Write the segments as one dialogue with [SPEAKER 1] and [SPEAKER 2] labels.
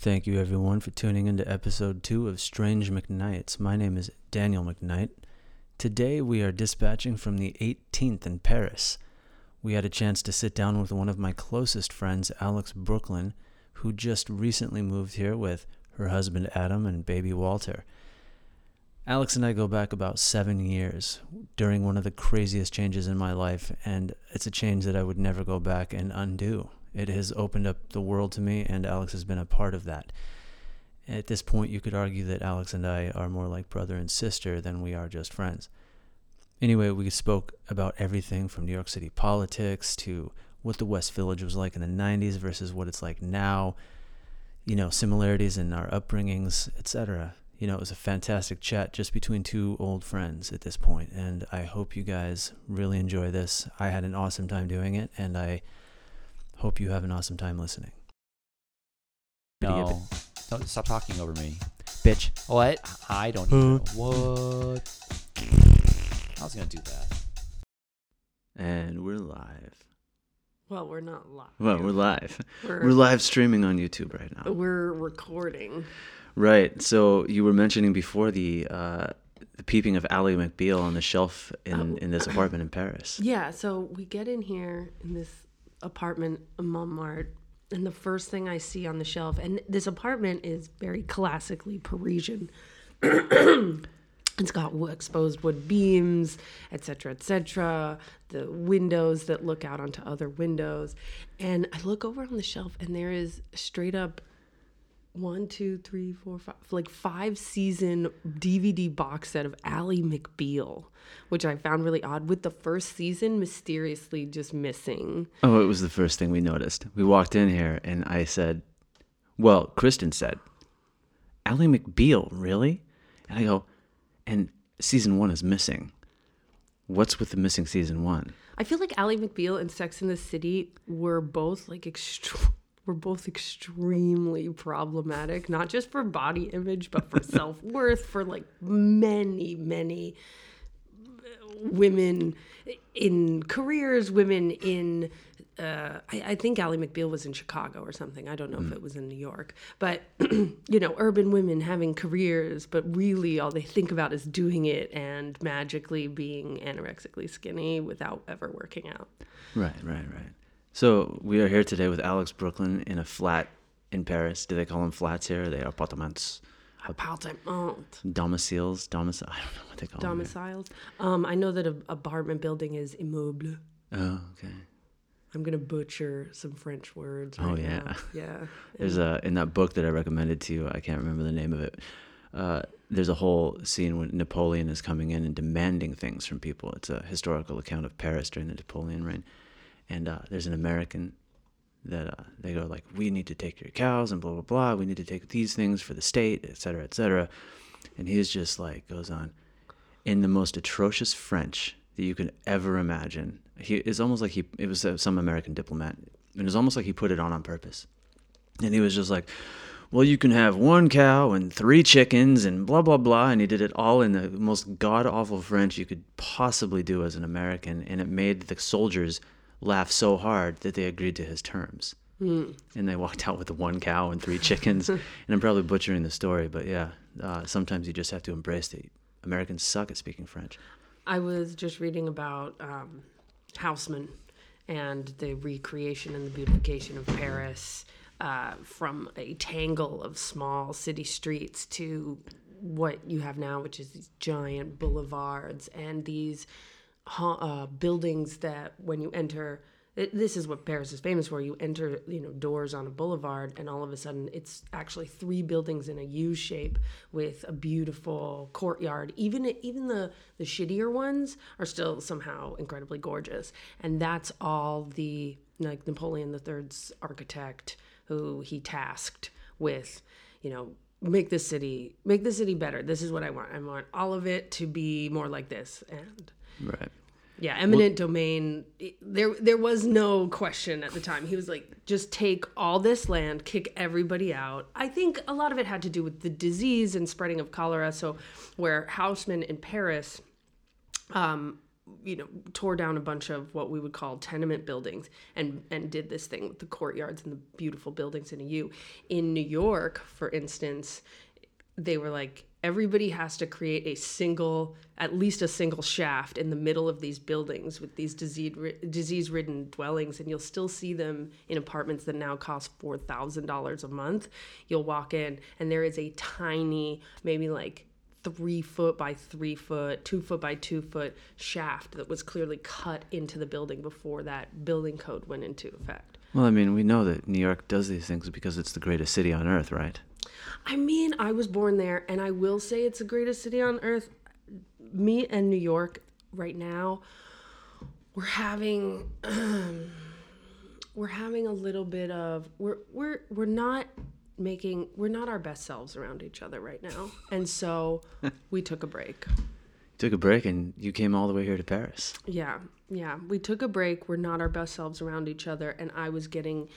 [SPEAKER 1] Thank you, everyone, for tuning into episode two of Strange McKnights. My name is Daniel McKnight. Today, we are dispatching from the 18th in Paris. We had a chance to sit down with one of my closest friends, Alex Brook Lynn, who just recently moved here with her husband Adam and baby Walter. Alex and I go back about seven years during one of the craziest changes in my life, and it's a change that I would never go back and undo. It has opened up the world to me, and Alex has been a part of that. At this point, you could argue that Alex and I are more like brother and sister than we are just friends. Anyway, we spoke about everything from New York City politics to what the West Village was like in the 90s versus what it's like now, you know, similarities in our upbringings, etc. You know, it was a fantastic chat just between two old friends at this point, and I hope you guys really enjoy this. I had an awesome time doing it, and I hope you have an awesome time listening.
[SPEAKER 2] No, don't stop talking over me.
[SPEAKER 3] Bitch.
[SPEAKER 2] What? I don't even know. What? I was gonna do that.
[SPEAKER 1] And we're live.
[SPEAKER 4] Well, we're not live.
[SPEAKER 1] Well, we're live.
[SPEAKER 4] We're,
[SPEAKER 1] We're live streaming on YouTube right now.
[SPEAKER 4] we're recording.
[SPEAKER 1] Right. So you were mentioning before the uh, the peeping of Ally McBeal on the shelf in, in this apartment in Paris.
[SPEAKER 4] Yeah, so we get in here in this apartment Montmartre, and the first thing I see on the shelf, and this apartment is very classically Parisian. it's got exposed wood beams, etc., etc. The windows that look out onto other windows, and I look over on the shelf, and there is straight up one, two, three, four, five, like five season DVD box set of Ally McBeal, which I found really odd. With the first season mysteriously just missing.
[SPEAKER 1] Oh, it was the first thing we noticed. We walked in here and I said, well, Kristen said, Ally McBeal, really? And I go, and season one is missing. What's with the missing season one?
[SPEAKER 4] I feel like Ally McBeal and Sex in the City were both like extra. Were both extremely problematic, not just for body image, but for self worth, for like many, many women in careers, women in. Uh, I, I think Ally McBeal was in Chicago or something. I don't know if it was in New York, but you know, urban women having careers, but really all they think about is doing it and magically being anorexically skinny without ever working out.
[SPEAKER 1] Right, right, right. So we are here today with Alex Brook Lynn in a flat in Paris. Do they call them flats here? They are they appartements?
[SPEAKER 4] Appartement.
[SPEAKER 1] Domiciles? Domicile? I don't know what they call them.
[SPEAKER 4] Domiciles. Um, I know that an apartment building is immeuble.
[SPEAKER 1] Oh, okay.
[SPEAKER 4] I'm gonna butcher some French words.
[SPEAKER 1] Oh, yeah.
[SPEAKER 4] now. yeah.
[SPEAKER 1] There's a in that book that I recommended to you. I can't remember the name of it. Uh, there's a whole scene when Napoleon is coming in and demanding things from people. It's a historical account of Paris during the Napoleon reign, and uh, there's an American that uh, they go like, "We need to take your cows and blah blah blah. We need to take these things for the state, et cetera, et cetera." And he's just like goes on in the most atrocious French that you could ever imagine. He it's almost like he it was uh, some American diplomat, and it was almost like he put it on on purpose. And he was just like, well, you can have one cow and three chickens and blah, blah, blah. And he did it all in the most god awful French you could possibly do as an American. And it made the soldiers laugh so hard that they agreed to his terms. And they walked out with the one cow and three chickens. and I'm probably butchering the story, but yeah, uh, sometimes you just have to embrace that Americans suck at speaking French.
[SPEAKER 4] I was just reading about um, Haussmann and the recreation and the beautification of Paris uh, from a tangle of small city streets to what you have now, which is these giant boulevards and these uh, buildings that when you enter. it- This is what Paris is famous for. You enter, you know, doors on a boulevard, and all of a sudden, it's actually three buildings in a U shape with a beautiful courtyard. Even even the the shittier ones are still somehow incredibly gorgeous, and that's all the like Napoleon III's architect who he tasked with, you know, make this city make the city better. This is what I want. I want all of it to be more like this, and
[SPEAKER 1] Right.
[SPEAKER 4] Yeah, eminent domain. There, there was no question at the time. He was like, just take all this land, kick everybody out. I think a lot of it had to do with the disease and spreading of cholera. So, where Haussmann in Paris, um, you know tore down a bunch of what we would call tenement buildings and and did this thing with the courtyards and the beautiful buildings in a U. In New York, for instance, they were like everybody has to create a single at least a single shaft in the middle of these buildings with these disease disease ridden dwellings and you'll still see them in apartments that now cost $4000 a month you'll walk in and there is a tiny maybe like three foot by three foot two foot by two foot shaft that was clearly cut into the building before that building code went into effect
[SPEAKER 1] Well, I mean, we know that New York does these things because it's the greatest city on earth, right?
[SPEAKER 4] I mean, I was born there, and I will say it's the greatest city on earth. Me and New York right now, we're having, we're having a little bit of we're we're we're not making we're not our best selves around each other right now, and so we took a break.
[SPEAKER 1] Took a break and you came all the way here to Paris.
[SPEAKER 4] Yeah, yeah. We took a break. We're not our best selves around each other. And I was getting,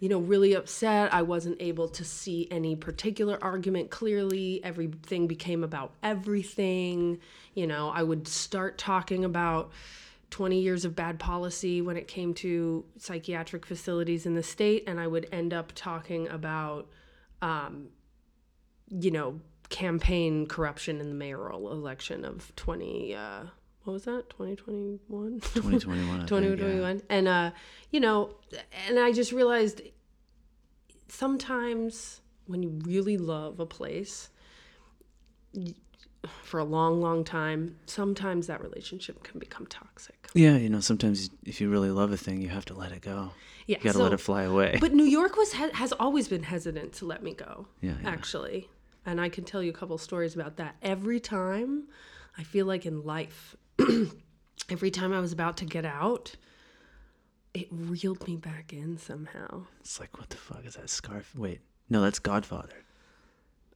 [SPEAKER 4] you know, really upset. I wasn't able to see any particular argument clearly. Everything became about everything. You know, I would start talking about 20 years of bad policy when it came to psychiatric facilities in the state. And I would end up talking about, um, you know, campaign corruption in the mayoral election of 20 uh what was that 2021
[SPEAKER 1] 2021. I think,
[SPEAKER 4] 2021 and uh you know and i just realized sometimes when you really love a place for a long long time sometimes that relationship can become toxic
[SPEAKER 1] Yeah, you know, sometimes if you really love a thing, you have to let it go.
[SPEAKER 4] yeah
[SPEAKER 1] You got to
[SPEAKER 4] so-
[SPEAKER 1] let it fly away.
[SPEAKER 4] but new york was has always been hesitant to let me go
[SPEAKER 1] Yeah, yeah.
[SPEAKER 4] actually and i can tell you a couple stories about that every time i feel like in life every time i was about to get out it reeled me back in somehow
[SPEAKER 1] it's like, what the fuck is that scarf? Wait, no, that's Godfather.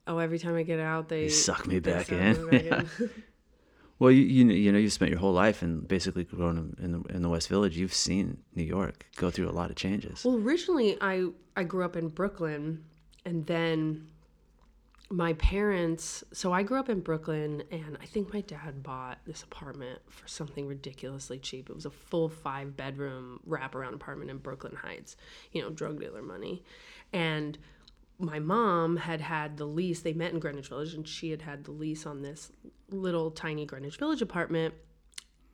[SPEAKER 4] oh every time i get out they,
[SPEAKER 1] They suck me
[SPEAKER 4] they
[SPEAKER 1] back
[SPEAKER 4] suck
[SPEAKER 1] in.
[SPEAKER 4] me back in.
[SPEAKER 1] Well, you you know, you know, you've spent your whole life and basically grown in the in the West Village. You've seen New York go through a lot of changes.
[SPEAKER 4] Well, originally I I grew up in Brooklyn, and then my parents. So I grew up in Brooklyn, and I think my dad bought this apartment for something ridiculously cheap. It was a full five bedroom wraparound apartment in Brooklyn Heights. You know, drug dealer money, and my mom had had the lease. They met in Greenwich Village, and she had had the lease on this little tiny Greenwich Village apartment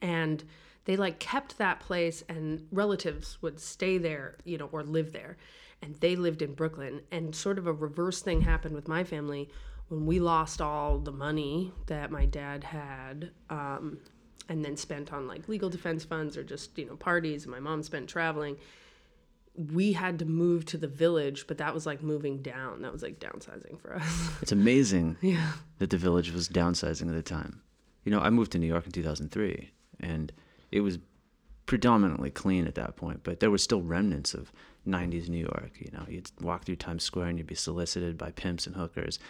[SPEAKER 4] and they like kept that place and relatives would stay there you know or live there and they lived in brooklyn and sort of a reverse thing happened with my family when we lost all the money that my dad had um, and then spent on like legal defense funds or just you know parties and my mom spent traveling. We had to move to the village but that was like moving down. That was like downsizing for us.
[SPEAKER 1] It's amazing
[SPEAKER 4] yeah.
[SPEAKER 1] that the village was downsizing at the time. You know, I moved to New York in 2003, and it was predominantly clean at that point, but there were still remnants of 90s New York. You know, you'd walk through Times Square and you'd be solicited by pimps and hookers.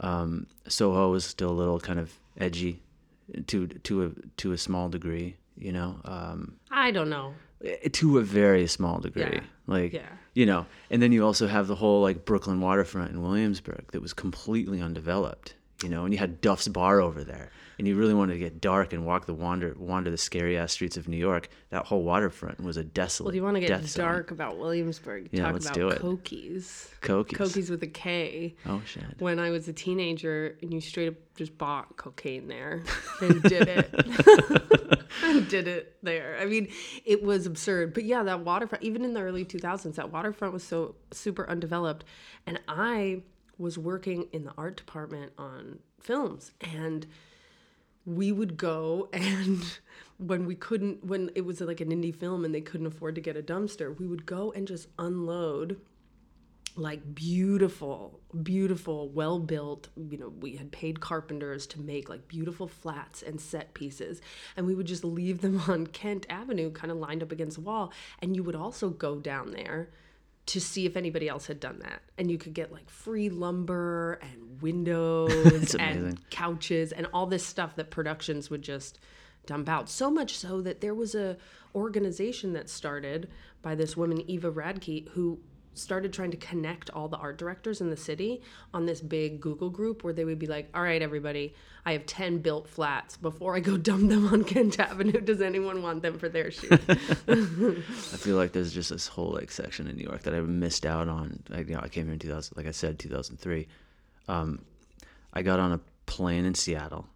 [SPEAKER 1] Um, Soho was still a little kind of edgy to to a to a small degree. You know, um,
[SPEAKER 4] i don't know
[SPEAKER 1] eh, to a very small degree.
[SPEAKER 4] Yeah.
[SPEAKER 1] Like,
[SPEAKER 4] Yeah.
[SPEAKER 1] you know, and then you also have the whole like Brooklyn waterfront in Williamsburg that was completely undeveloped. You know, and you had Duff's Bar over there, and you really wanted to get dark and walk the wander wander the scary ass streets of New York. That whole waterfront was a desolate.
[SPEAKER 4] Well, do you want to get
[SPEAKER 1] death zone.
[SPEAKER 4] dark about Williamsburg?
[SPEAKER 1] Yeah,
[SPEAKER 4] Talk
[SPEAKER 1] let's
[SPEAKER 4] about
[SPEAKER 1] do it.
[SPEAKER 4] Kokies.
[SPEAKER 1] Kokies.
[SPEAKER 4] Kokies with a K.
[SPEAKER 1] Oh shit.
[SPEAKER 4] When I was a teenager, and you straight up just bought cocaine there and did it. and did it there. I mean, it was absurd. But yeah, that waterfront, even in the early 2000s, that waterfront was so super undeveloped. And I was working in the art department on films. And we would go and when we couldn't when it was like an indie film and they couldn't afford to get a dumpster we would go and just unload like beautiful beautiful well built you know we had paid carpenters to make like beautiful flats and set pieces. And we would just leave them on kent avenue kind of lined up against the wall. And you would also go down there to see if anybody else had done that. And you could get like free lumber and windows and couches and all this stuff that productions would just dump out. So much so that there was a organization that started by this woman eva radke who started trying to connect all the art directors in the city on this big Google group where they would be like, "All right, everybody, I have ten built flats. Before I go dump them on Kent Avenue, does anyone want them for their shoot?"
[SPEAKER 1] I feel like there's just this whole like section in New York that I missed out on. I, you know, I came here in 2000, like I said, 2003. Um, I got on a plane in Seattle,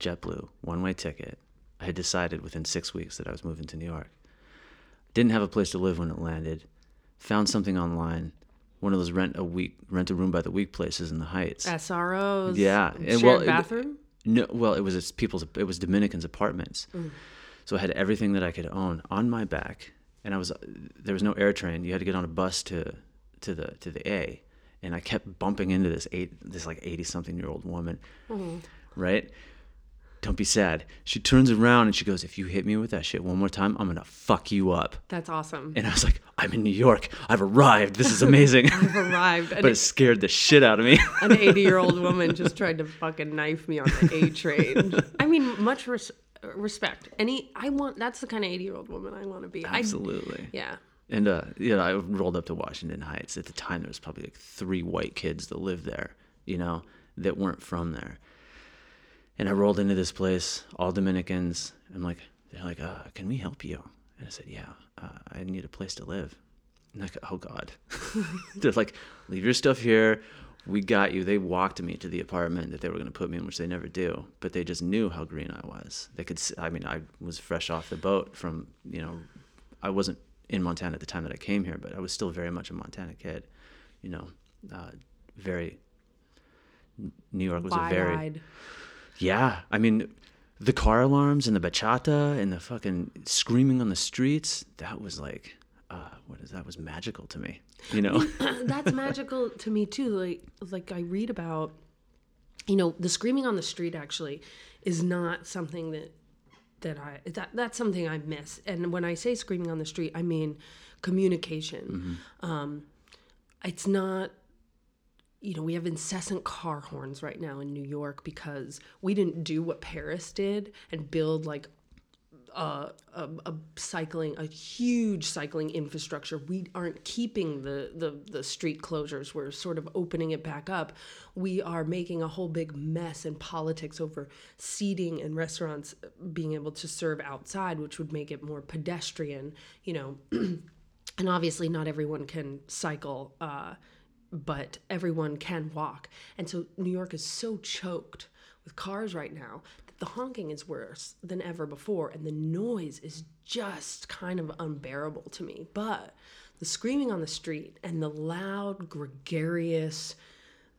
[SPEAKER 1] JetBlue, one way ticket. I had decided within six weeks that I was moving to New York. Didn't have a place to live when it landed. Found something online, one of those rent a week, rent a room by the week places in the Heights.
[SPEAKER 4] SROs.
[SPEAKER 1] Yeah,
[SPEAKER 4] Shared
[SPEAKER 1] and well, it-
[SPEAKER 4] bathroom.
[SPEAKER 1] No, well, it was it's people's. It was Dominicans' apartments. Mm. So I had everything that I could own on my back, and I was there was no air train. You had to get on a bus to to the to the A, and I kept bumping into this eight this like eighty something year old woman, mm-hmm. right? Don't be sad. She turns around and she goes, "If you hit me with that shit one more time, I'm gonna fuck you up."
[SPEAKER 4] That's awesome.
[SPEAKER 1] And I was like, "I'm in New York. I've arrived. This is amazing."
[SPEAKER 4] I've arrived.
[SPEAKER 1] but it scared the shit out of me.
[SPEAKER 4] an 80 year old woman just tried to fucking knife me on the A train. I mean, much res- respect. Any, I want, that's the kind of 80 year old woman I want to be. I,
[SPEAKER 1] Absolutely.
[SPEAKER 4] yeah.
[SPEAKER 1] And uh, you know, I rolled up to Washington Heights. At the time, there was probably like three white kids that lived there, you know, that weren't from there. And I rolled into this place, all Dominicans. I'm like, they're like, uh, "Can we help you?" And I said, "Yeah, uh, I need a place to live." And like, oh God, they're like, "Leave your stuff here. We got you." They walked me to the apartment that they were going to put me in, which they never do. But they just knew how green I was. They could. s- I mean, I was fresh off the boat from, you know, I wasn't in Montana at the time that I came here, but I was still very much a Montana kid. You know, uh, very. New York was a very
[SPEAKER 4] Wide-eyed.
[SPEAKER 1] Yeah. I mean, the car alarms and the bachata and the fucking screaming on the streets. That was like, uh, what is that? Was magical to me. You know.
[SPEAKER 4] That's magical to me too. Like, like I read about, you know, the screaming on the street actually is not something that that I that that's something I miss. And when I say screaming on the street, I mean communication. Um, it's not you know, we have incessant car horns right now in New York because we didn't do what Paris did and build like a, a, cycling, a huge cycling infrastructure. We aren't keeping the, the, the street closures. We're sort of opening it back up. We are making a whole big mess in politics over seating and restaurants being able to serve outside, which would make it more pedestrian, you know. and obviously, not everyone can cycle. Uh, but everyone can walk. And so New York is so choked with cars right now that the honking is worse than ever before and the noise is just kind of unbearable to me. But the screaming on the street and the loud, gregarious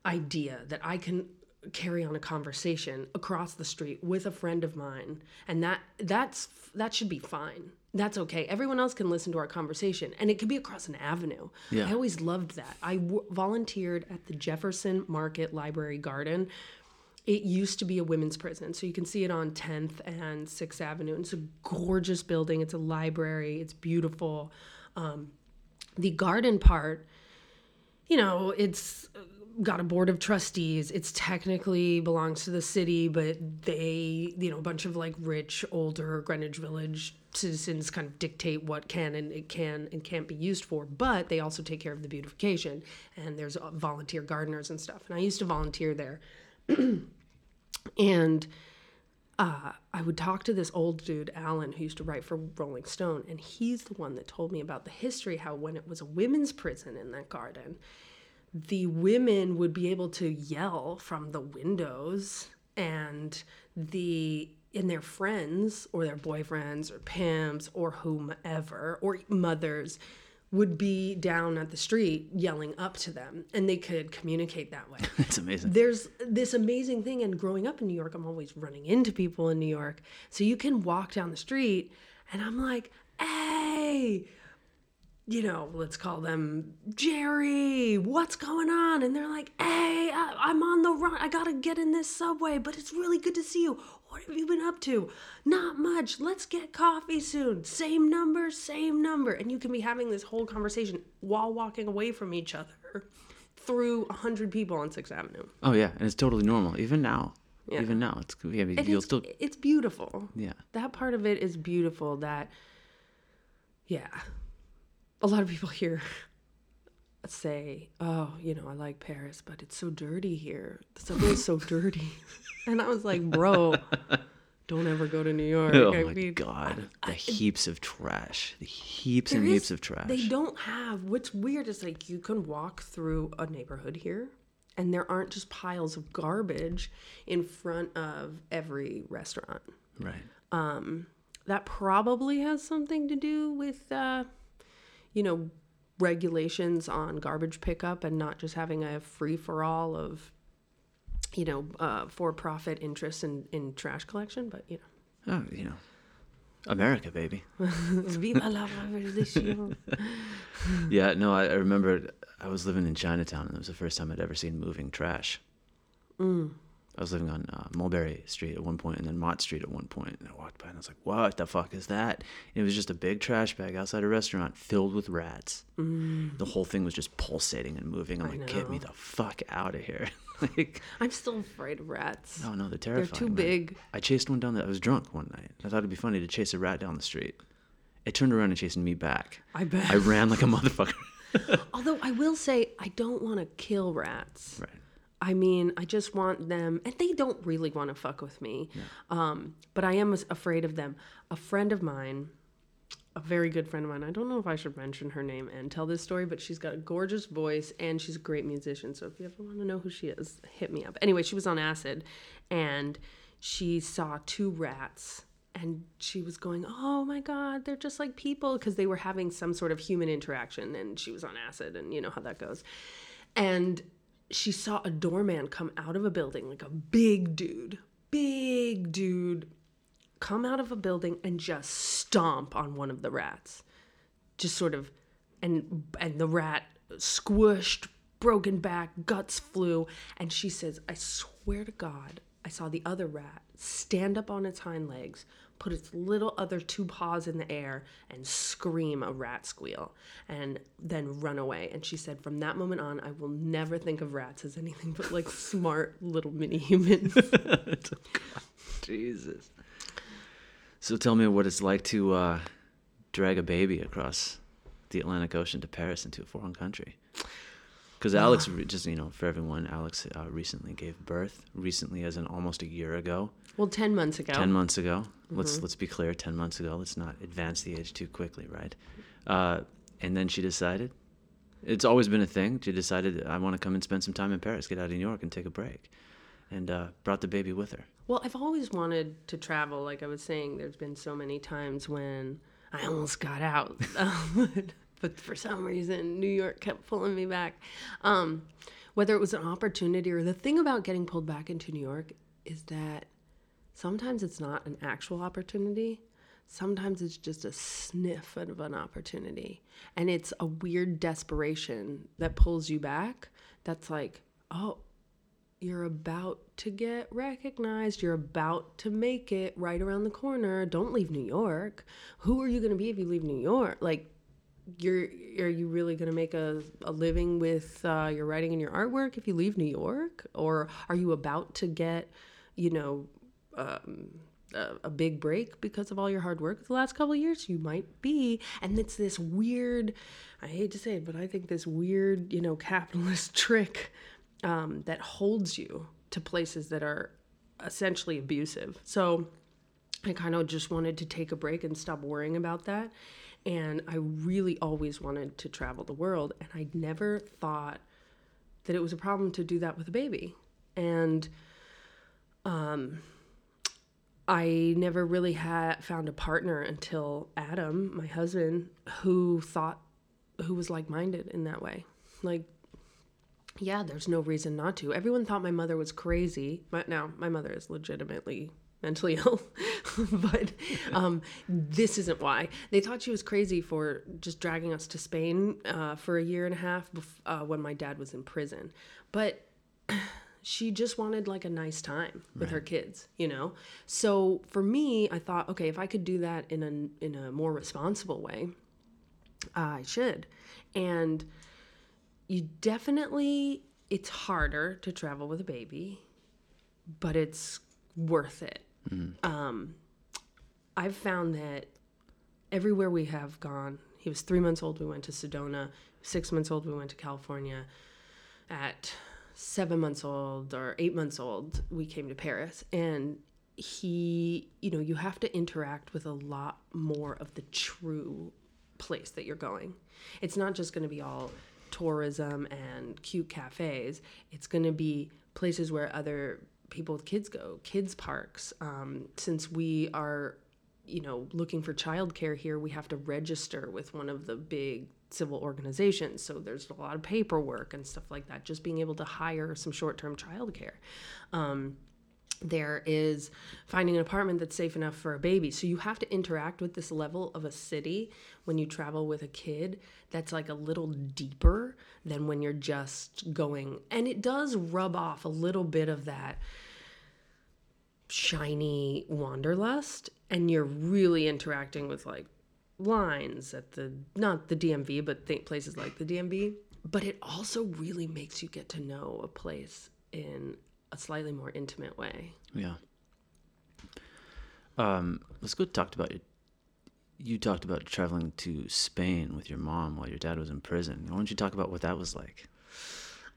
[SPEAKER 4] idea that I can carry on a conversation across the street with a friend of mine and that that's that should be fine. That's okay. Everyone else can listen to our conversation and it could be across an avenue.
[SPEAKER 1] Yeah.
[SPEAKER 4] i always loved that. I w- volunteered at the jefferson market library garden. It used to be a women's prison so you can see it on 10th and 6th avenue. And it's a gorgeous building. It's a library. It's beautiful. Um, the garden part you know, it's got a board of trustees. It's technically belongs to the city, but they, you know, a bunch of like rich, older Greenwich Village citizens kind of dictate what can and it can and can't be used for. But they also take care of the beautification, and there's uh, volunteer gardeners and stuff. And I used to volunteer there, and uh, I would talk to this old dude, Alan, who used to write for Rolling Stone, and he's the one that told me about the history how when it was a women's prison in that garden, the women would be able to yell from the windows and the and their friends or their boyfriends or pimps or whomever or mothers would be down at the street yelling up to them and they could communicate that way.
[SPEAKER 1] That's amazing.
[SPEAKER 4] there's this amazing thing and growing up in new york. I'm always running into people in new york. So you can walk down the street and i'm like hey you know let's call them jerry what's going on and they're like hey I, i'm on the run i gotta get in this subway but it's really good to see you what have you been up to not much let's get coffee soon same number same number and you can be having this whole conversation while walking away from each other through a hundred people on Sixth Avenue.
[SPEAKER 1] Oh yeah, and it's totally normal. Even now.
[SPEAKER 4] Yeah.
[SPEAKER 1] Even now, it's yeah, you'll
[SPEAKER 4] it's,
[SPEAKER 1] still
[SPEAKER 4] it's beautiful.
[SPEAKER 1] yeah.
[SPEAKER 4] That part of it is beautiful. That, yeah, a lot of people here say, "Oh, you know, I like Paris, but it's so dirty here. The subway is so dirty." and I was like, "Bro, don't ever go to New York."
[SPEAKER 1] Oh
[SPEAKER 4] I
[SPEAKER 1] my
[SPEAKER 4] mean,
[SPEAKER 1] god, the heaps of trash, the heaps and
[SPEAKER 4] is-
[SPEAKER 1] heaps of trash.
[SPEAKER 4] They don't have. What's weird is like you can walk through a neighborhood here, and there aren't just piles of garbage in front of every restaurant.
[SPEAKER 1] right.
[SPEAKER 4] Um, That probably has something to do with, uh, you know, regulations on garbage pickup and not just having a free for all of, you know, uh, for profit interests in, in trash collection. But, you know,
[SPEAKER 1] Oh, you know, America, baby.
[SPEAKER 4] viva la revolution.
[SPEAKER 1] Yeah, no, I, I remember I was living in Chinatown, and it was the first time I'd ever seen moving trash.
[SPEAKER 4] Mm.
[SPEAKER 1] I was living on uh, Mulberry Street at one point, and then Mott Street at one point. and I walked by, and I was like, "What the fuck is that?" And it was just a big trash bag outside a restaurant filled with rats. The whole thing was just pulsating and moving. I'm
[SPEAKER 4] Mm. I
[SPEAKER 1] like, "Get me the fuck out of here!" like,
[SPEAKER 4] I'm still afraid of rats.
[SPEAKER 1] oh no, they're terrifying.
[SPEAKER 4] They're too
[SPEAKER 1] man.
[SPEAKER 4] big.
[SPEAKER 1] I chased one down. The, I was drunk one night. I thought it'd be funny to chase a rat down the street. It turned around and chased me back.
[SPEAKER 4] I bet.
[SPEAKER 1] I ran like a motherfucker.
[SPEAKER 4] Although I will say, I don't want to kill rats.
[SPEAKER 1] right.
[SPEAKER 4] I mean, I just want them, and they don't really want to fuck with me. Um, but I am afraid of them. A friend of mine, a very good friend of mine, I don't know if I should mention her name and tell this story, but she's got a gorgeous voice and she's a great musician. So if you ever want to know who she is, hit me up. Anyway, she was on acid and she saw two rats. And she was going, Oh my God, they're just like people. Because they were having some sort of human interaction. And she was on acid, and you know how that goes. And she saw a doorman come out of a building, like a big dude, big dude, come out of a building and just stomp on one of the rats. Just sort of, and and the rat squished, broken back, guts flew, and she says, "I swear to God, I saw the other rat stand up on its hind legs." Put its little other two paws in the air and scream a rat squeal and then run away. And she said, From that moment on, I will never think of rats as anything but like smart little mini humans.
[SPEAKER 1] Jesus. So tell me what it's like to uh, drag a baby across the Atlantic Ocean to Paris into a foreign country. Because Alex, just you know, for everyone, Alex uh, recently gave birth. Recently, as in almost a year ago,
[SPEAKER 4] well, 10 months ago.
[SPEAKER 1] ten months ago. Let's let's be clear, ten months ago. Let's not advance the age too quickly, right? Uh, and then she decided. It's always been a thing. She decided I want to come and spend some time in Paris, get out of New York, and take a break, and uh, brought the baby with her.
[SPEAKER 4] Well, I've always wanted to travel. Like I was saying, there's been so many times when I almost got out, um, but for some reason, New York kept pulling me back. Um, whether it was an opportunity or the thing about getting pulled back into New York is that sometimes it's not an actual opportunity. Sometimes it's just a sniff of an opportunity. And it's a weird desperation that pulls you back. That's like, oh, you're about to get recognized. You're about to make it right around the corner. Don't leave New York. Who are you going to be if you leave New York? Like, you're are you really going to make a, a living with uh, your writing and your artwork if you leave New York, or are you about to get, you know, um, a, a big break because of all your hard work the last couple of years? You might be, and it's this weird. I hate to say it, but I think this weird, you know, capitalist trick um, that holds you to places that are essentially abusive. So I kind of just wanted to take a break and stop worrying about that. And I really always wanted to travel the world. And I never thought that it was a problem to do that with a baby. And um, I never really had found a partner until Adam, my husband, who thought, who was like minded in that way. Like, yeah, there's no reason not to. Everyone thought my mother was crazy, but now my mother is legitimately mentally ill. but um, this isn't why. They thought she was crazy for just dragging us to Spain uh, for a year and a half bef- uh, when my dad was in prison. But she just wanted like a nice time with her kids, you know. So for me, I thought, okay, if I could do that in a in a more responsible way, I should. And you definitely it's harder to travel with a baby, but it's worth it. Um, I've found that everywhere we have gone, he was three months old. We went to Sedona. six months old, we went to California. At seven months old or eight months old, we came to Paris. And he, you know, you have to interact with a lot more of the true place that you're going. It's not just going to be all tourism and cute cafes, it's going to be places where other people with kids go, kids parks. Um, since we are, you know, looking for childcare here, we have to register with one of the big civil organizations. So there's a lot of paperwork and stuff like that. Just being able to hire some short-term childcare. Um, there is finding an apartment that's safe enough for a baby. So you have to interact with this level of a city when you travel with a kid that's like a little deeper than when you're just going. And it does rub off a little bit of that shiny wanderlust and you're really interacting with like lines at the not the DMV but th- places like the DMV but it also really makes you get to know a place in a slightly more intimate way.
[SPEAKER 1] Yeah. Um, let's go talk about it. You talked about traveling to Spain with your mom while your dad was in prison. Why don't you talk about what that was like?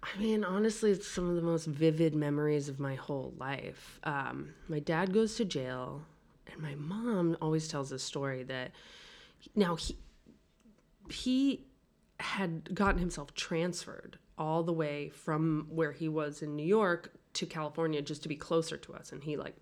[SPEAKER 4] I mean, honestly, it's some of the most vivid memories of my whole life. Um, my dad goes to jail, and my mom always tells this story that now he he had gotten himself transferred all the way from where he was in New York to California just to be closer to us, and he like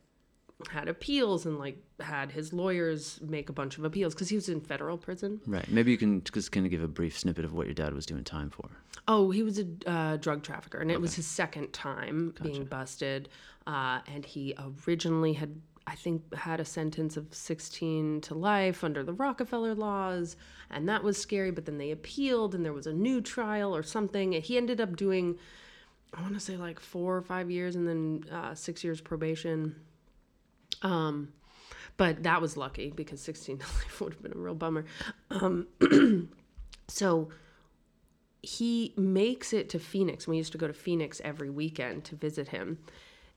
[SPEAKER 4] had appeals and like had his lawyers make a bunch of appeals because he was in federal prison.
[SPEAKER 1] Right. Maybe you can just kind of give a brief snippet of what your dad was doing time for.
[SPEAKER 4] Oh, he was a uh, drug trafficker, and it was his second time being busted. Uh, and he originally had, I think, had a sentence of 16 to life under the Rockefeller laws, and that was scary. But then they appealed, and there was a new trial or something. He ended up doing, I want to say, like four or five years, and then uh, six years probation. Um, but that was lucky because 16 to life would have been a real bummer. Um, so he makes it to Phoenix. We used to go to Phoenix every weekend to visit him.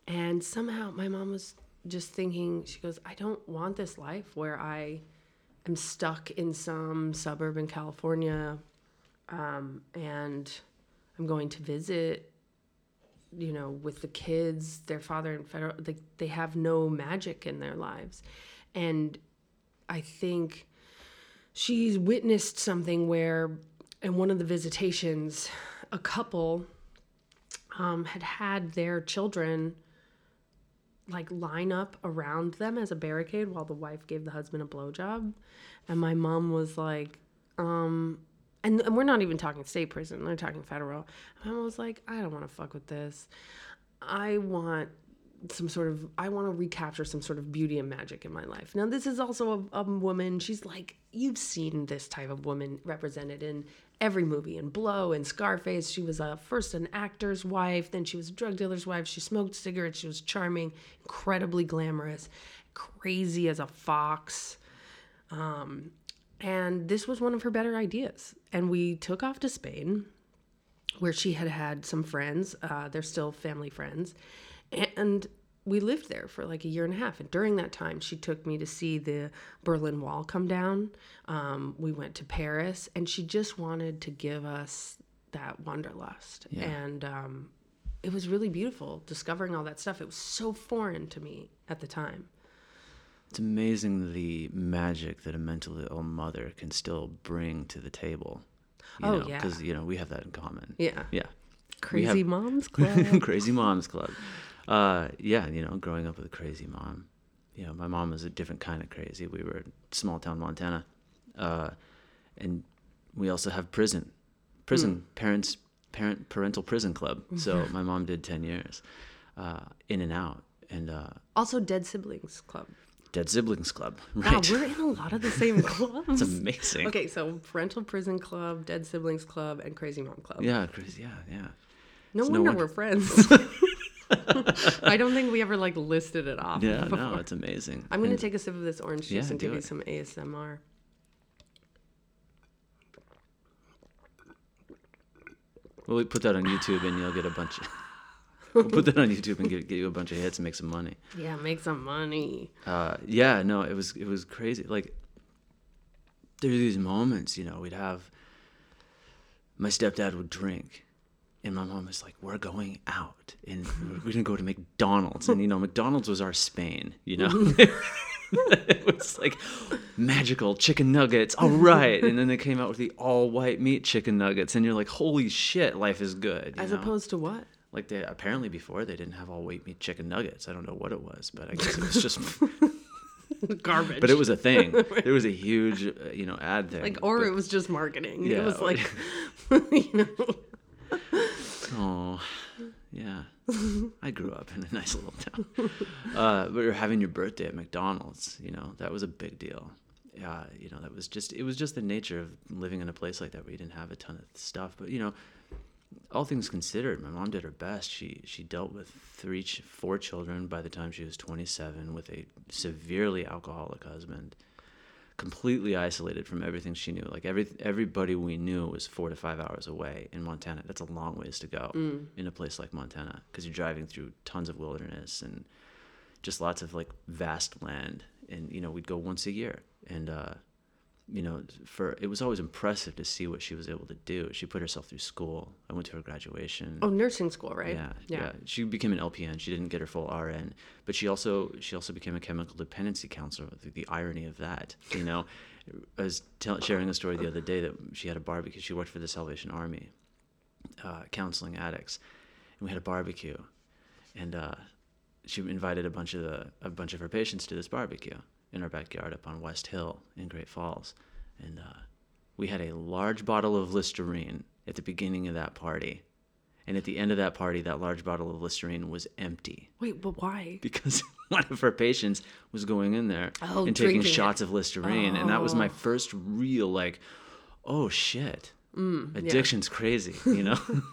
[SPEAKER 4] And somehow my mom was just thinking, she goes, I don't want this life where I am stuck in some suburb in California um, and I'm going to visit, you know, with the kids, their father and federal, they, they have no magic in their lives. And I think she's witnessed something where in one of the visitations a couple um, had had their children like line up around them as a barricade while the wife gave the husband a blowjob and my mom was like um and, and we're not even talking state prison we're talking federal my mom was like i don't want to fuck with this i want some sort of I want to recapture some sort of beauty and magic in my life. Now this is also a, a, woman. She's like you've seen this type of woman represented in every movie. In Blow and Scarface, she was a first an actor's wife, then she was a drug dealer's wife. She smoked cigarettes. She was charming, incredibly glamorous, crazy as a fox. Um, and this was one of her better ideas. And we took off to Spain, where she had had some friends. Uh, they're still family friends and we lived there for like a year and a half. And during that time, she took me to see the Berlin Wall come down. Um, we went to Paris, and she just wanted to give us that wanderlust.
[SPEAKER 1] Yeah.
[SPEAKER 4] And um, it was really beautiful discovering all that stuff. It was so foreign to me at the time.
[SPEAKER 1] It's amazing the magic that a mentally ill mother can still bring to the table. You
[SPEAKER 4] Oh,
[SPEAKER 1] know,
[SPEAKER 4] yeah.
[SPEAKER 1] Because, you know, we have that in common.
[SPEAKER 4] Yeah.
[SPEAKER 1] Yeah.
[SPEAKER 4] Crazy Moms Club.
[SPEAKER 1] crazy Moms Club. Uh, yeah, you know, growing up with a crazy mom. You know, my mom was a different kind of crazy. We were in small town Montana. Uh, and we also have prison. Prison, parents, parent, parental prison club. So my mom did 10 years uh, in and out. And uh,
[SPEAKER 4] also, Dead Siblings Club.
[SPEAKER 1] Dead Siblings Club.
[SPEAKER 4] Wow,
[SPEAKER 1] Right.
[SPEAKER 4] we're in a lot of the same clubs.
[SPEAKER 1] It's amazing.
[SPEAKER 4] Okay, so Parental Prison Club, Dead Siblings Club, and Crazy Mom Club.
[SPEAKER 1] Yeah, crazy. Yeah, yeah.
[SPEAKER 4] No
[SPEAKER 1] no
[SPEAKER 4] wonder
[SPEAKER 1] wonder-
[SPEAKER 4] we're friends. I don't think we ever like listed it off.
[SPEAKER 1] Yeah,
[SPEAKER 4] before.
[SPEAKER 1] no, it's amazing.
[SPEAKER 4] I'm gonna
[SPEAKER 1] And-
[SPEAKER 4] take a sip of this orange juice
[SPEAKER 1] Yeah,
[SPEAKER 4] and
[SPEAKER 1] do
[SPEAKER 4] give you some ASMR.
[SPEAKER 1] We'll put that on YouTube and you'll get a bunch of. We'll put that on YouTube and get, get you a bunch of hits and make some money.
[SPEAKER 4] Yeah, make some money.
[SPEAKER 1] Uh, yeah, no, it was it was crazy. Like there there's these moments, you know, we'd have my stepdad would drink. And my mom was like, "We're going out, and we're gonna go to McDonald's." And you know, McDonald's was our Spain. You know, it was like magical chicken nuggets. All right, and then they came out with the all white meat chicken nuggets, and you're like, "Holy shit, life is good." you
[SPEAKER 4] As
[SPEAKER 1] know?
[SPEAKER 4] opposed to what?
[SPEAKER 1] Like they apparently before they didn't have all white meat chicken nuggets. I don't know what it was, but I guess it was just.
[SPEAKER 4] Garbage.
[SPEAKER 1] but it was a thing. There was a huge, uh, you know, ad thing.
[SPEAKER 4] like, or
[SPEAKER 1] but-
[SPEAKER 4] it was just marketing.
[SPEAKER 1] Yeah,
[SPEAKER 4] it was
[SPEAKER 1] or-
[SPEAKER 4] like, you know,
[SPEAKER 1] Oh, yeah. I grew up in a nice little town. Uh, but you're having your birthday at McDonald's, you know, that was a big deal. Yeah, you know, that was just, it was just the nature of living in a place like that where you didn't have a ton of stuff. But, you know, all things considered, my mom did her best. She she dealt with three, four children by the time she was 27 with a severely alcoholic husband, completely isolated from everything she knew. Like every everybody we knew was four to five hours away in Montana. That's a long ways to go in a place like Montana because you're driving through tons of wilderness and just lots of like vast land. And you know we'd go once a year and. uh you know, for it was always impressive to see what she was able to do. She put herself through school. I went to her graduation.
[SPEAKER 4] oh, nursing school, right?
[SPEAKER 1] Yeah, yeah, She became an LPN. She didn't get her full RN, but she also she also became a chemical dependency counselor. The, the irony of that, you know, I was tell, sharing a story the other day that she had a barbecue. She worked for the Salvation Army, uh, counseling addicts, and we had a barbecue, and uh, she invited a bunch of the a bunch of her patients to this barbecue in our backyard up on West Hill in Great Falls, and uh, we had a large bottle of Listerine at the beginning of that party. And at the end of that party, that large bottle of Listerine was empty
[SPEAKER 4] Wait, but why?
[SPEAKER 1] because one of her patients was going in there
[SPEAKER 4] Oh,
[SPEAKER 1] and taking
[SPEAKER 4] it.
[SPEAKER 1] shots of Listerine. And that was my first real, like, oh shit, addiction's crazy, you know?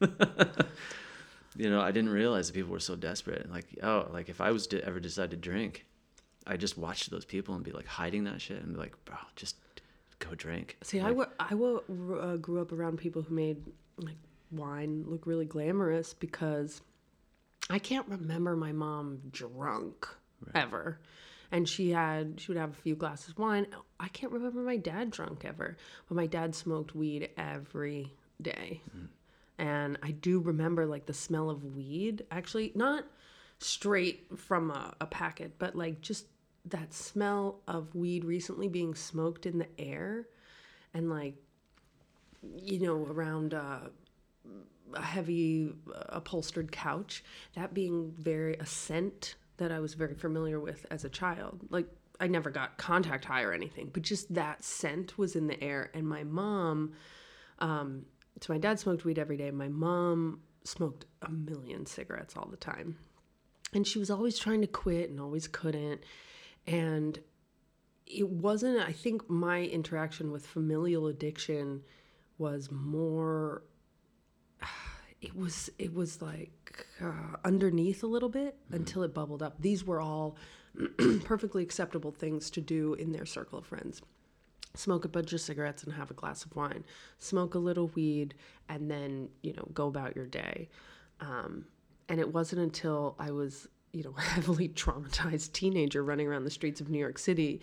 [SPEAKER 1] you know, I didn't realize that people were so desperate. Like, oh, like if I was to ever decide to drink, I just watch those people and be like hiding that shit and be like, bro, just go drink.
[SPEAKER 4] See, I, wa- I uh, grew up around people who made like wine look really glamorous because I can't remember my mom drunk ever. And she had she would have a few glasses of wine. I can't remember my dad drunk ever, but my dad smoked weed every day. And I do remember like the smell of weed, actually not straight from a, a packet, but like just that smell of weed recently being smoked in the air and like you know around uh, a heavy uh, upholstered couch that being very a scent that i was very familiar with as a child. Like i never got contact high or anything but just that scent was in the air. And my mom um, so my dad smoked weed every day. My mom smoked a million cigarettes all the time. And she was always trying to quit and always couldn't and it wasn't i think my interaction with familial addiction was more it was it was like uh, underneath a little bit until it bubbled up. These were all perfectly acceptable things to do in their circle of friends. Smoke a bunch of cigarettes and have a glass of wine. Smoke a little weed and then you know go about your day. Um, and it wasn't until i was you know heavily traumatized teenager running around the streets of new york city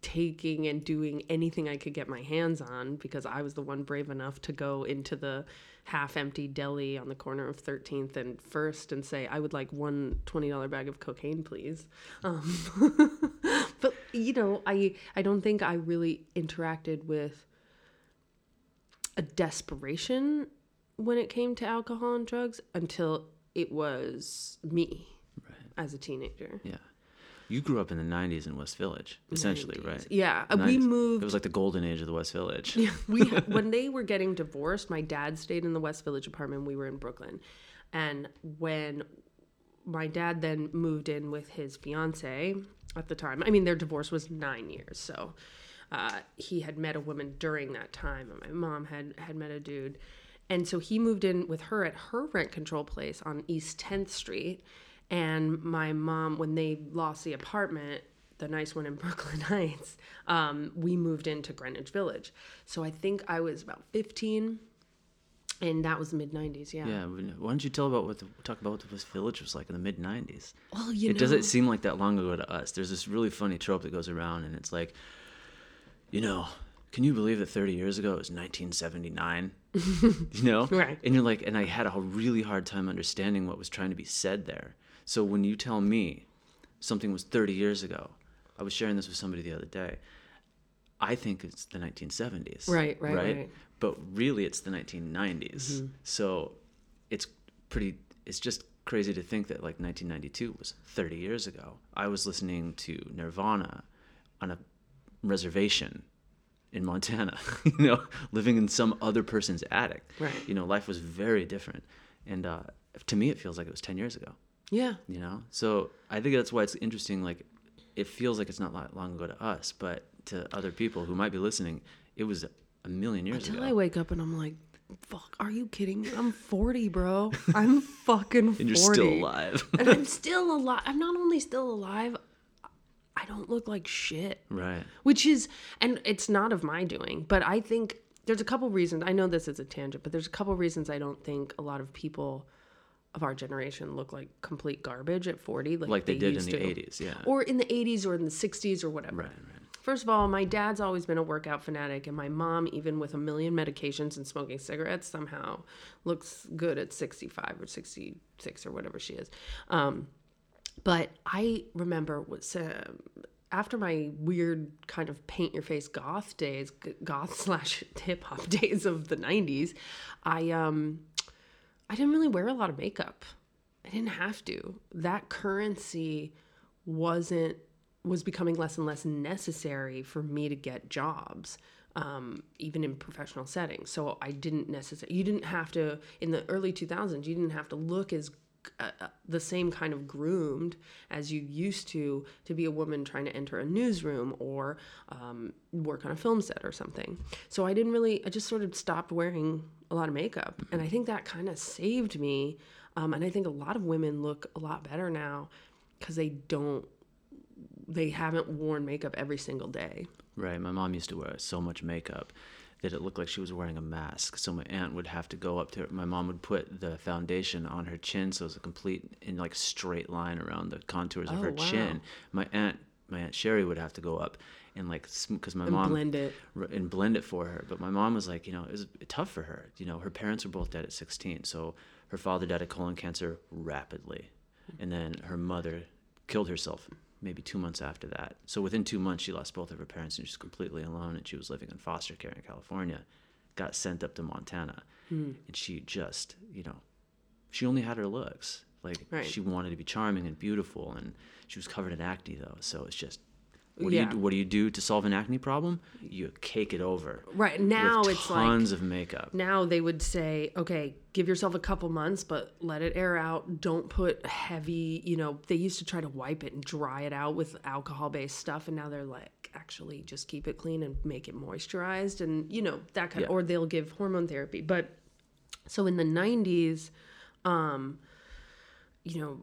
[SPEAKER 4] taking and doing anything i could get my hands on because i was the one brave enough to go into the half empty deli on the corner of 13th and first and say i would like one $20 bag of cocaine please. Um, but you know i i don't think i really interacted with a desperation when it came to alcohol and drugs until it was me as a teenager.
[SPEAKER 1] Yeah. You grew up in the 90s in West Village, essentially, right?
[SPEAKER 4] Yeah, uh, we moved.
[SPEAKER 1] It was like the golden age of the West Village.
[SPEAKER 4] Yeah, we when they were getting divorced, my dad stayed in the West Village apartment. We were in Brooklyn, and when my dad then moved in with his fiance at the time, I mean their divorce was nine years, so uh, he had met a woman during that time, and my mom had had met a dude, and so he moved in with her at her rent control place on East 10th Street, and my mom when they lost the apartment the nice one in Brooklyn Heights, um, we moved into Greenwich Village. So I think I was about 15, and that was the mid 90s. Yeah.
[SPEAKER 1] Yeah, why don't you tell about what the, talk about what the West Village was like in the mid '90s?
[SPEAKER 4] Well, you
[SPEAKER 1] it
[SPEAKER 4] know,
[SPEAKER 1] doesn't seem like that long ago to us. There's this really funny trope that goes around, and it's like, you know, can you believe that 30 years ago it was 1979? you know?
[SPEAKER 4] Right.
[SPEAKER 1] And you're like, and I had a really hard time understanding what was trying to be said there. So when you tell me something was 30 years ago, I was sharing this with somebody the other day. I think it's the 1970s.
[SPEAKER 4] Right, right, right.
[SPEAKER 1] But really, it's the 1990s. So it's pretty, it's just crazy to think that like 1992 was 30 years ago. I was listening to Nirvana on a reservation in Montana, you know, living in some other person's attic.
[SPEAKER 4] Right.
[SPEAKER 1] You know, life was very different. And uh, to me, it feels like it was 10 years ago,
[SPEAKER 4] Yeah.
[SPEAKER 1] you know? So I think that's why it's interesting. Like, it feels like it's not that long ago to us, but to other people who might be listening, it was a million years
[SPEAKER 4] Until
[SPEAKER 1] ago.
[SPEAKER 4] I wake up and I'm like, fuck, are you kidding me? I'm 40, bro. I'm fucking 40.
[SPEAKER 1] and you're still alive.
[SPEAKER 4] and I'm still alive. I'm not only still alive, I don't look like shit.
[SPEAKER 1] right.
[SPEAKER 4] Which is, and it's not of my doing, but I think there's a couple reasons. I know this is a tangent, but there's a couple reasons I don't think a lot of people of our generation look like complete garbage at 40, like,
[SPEAKER 1] Like they, did in the
[SPEAKER 4] to.
[SPEAKER 1] 80s. Yeah.
[SPEAKER 4] Or in the 80s or in the 60s or whatever.
[SPEAKER 1] right, right.
[SPEAKER 4] First of all, my dad's always been a workout fanatic, and my mom, even with a million medications and smoking cigarettes, somehow looks good at 65 or 66 or whatever she is. Um, but I remember was uh, after my weird kind of paint your face goth days, goth slash hip hop days of the 90s, I um I didn't really wear a lot of makeup. I didn't have to. That currency wasn't was becoming less and less necessary for me to get jobs um, even in professional settings so i didn't necessarily you didn't have to in the early 2000s you didn't have to look as uh, uh, the same kind of groomed as you used to to be a woman trying to enter a newsroom or um, work on a film set or something so i didn't really i just sort of stopped wearing a lot of makeup and i think that kind of saved me um, and i think a lot of women look a lot better now because they don't they haven't worn makeup every single day.
[SPEAKER 1] Right. My mom used to wear so much makeup that it looked like she was wearing a mask. So my aunt would have to go up to her. My mom would put the foundation on her chin, so it was a complete in like straight line around the contours of
[SPEAKER 4] Oh,
[SPEAKER 1] her
[SPEAKER 4] wow.
[SPEAKER 1] chin. My aunt, my aunt Sherry would have to go up and like because my
[SPEAKER 4] And
[SPEAKER 1] mom
[SPEAKER 4] blend it.
[SPEAKER 1] and blend it for her. But my mom was like, you know, it was tough for her. You know, her parents were both dead at 16, so her father died of colon cancer rapidly, and then her mother killed herself maybe two months after that. So within two months, she lost both of her parents and she was completely alone. And she was living in foster care in California. Got sent up to Montana,
[SPEAKER 4] Hmm.
[SPEAKER 1] and she just, you know, she only had her looks. Like
[SPEAKER 4] Right.
[SPEAKER 1] she wanted to be charming and beautiful, and she was covered in acne though. So it's just. What do
[SPEAKER 4] Yeah.
[SPEAKER 1] you what do you do to solve an acne problem? You cake it over.
[SPEAKER 4] Right now, it's like
[SPEAKER 1] tons of makeup.
[SPEAKER 4] now they would say, okay, give yourself a couple months, but let it air out. Don't put heavy, you know, they used to try to wipe it and dry it out with alcohol based stuff. And now they're like, actually, just keep it clean and make it moisturized and, you know, that kind
[SPEAKER 1] Yeah.
[SPEAKER 4] of, or they'll give hormone therapy. But so in the 90s, um, you know,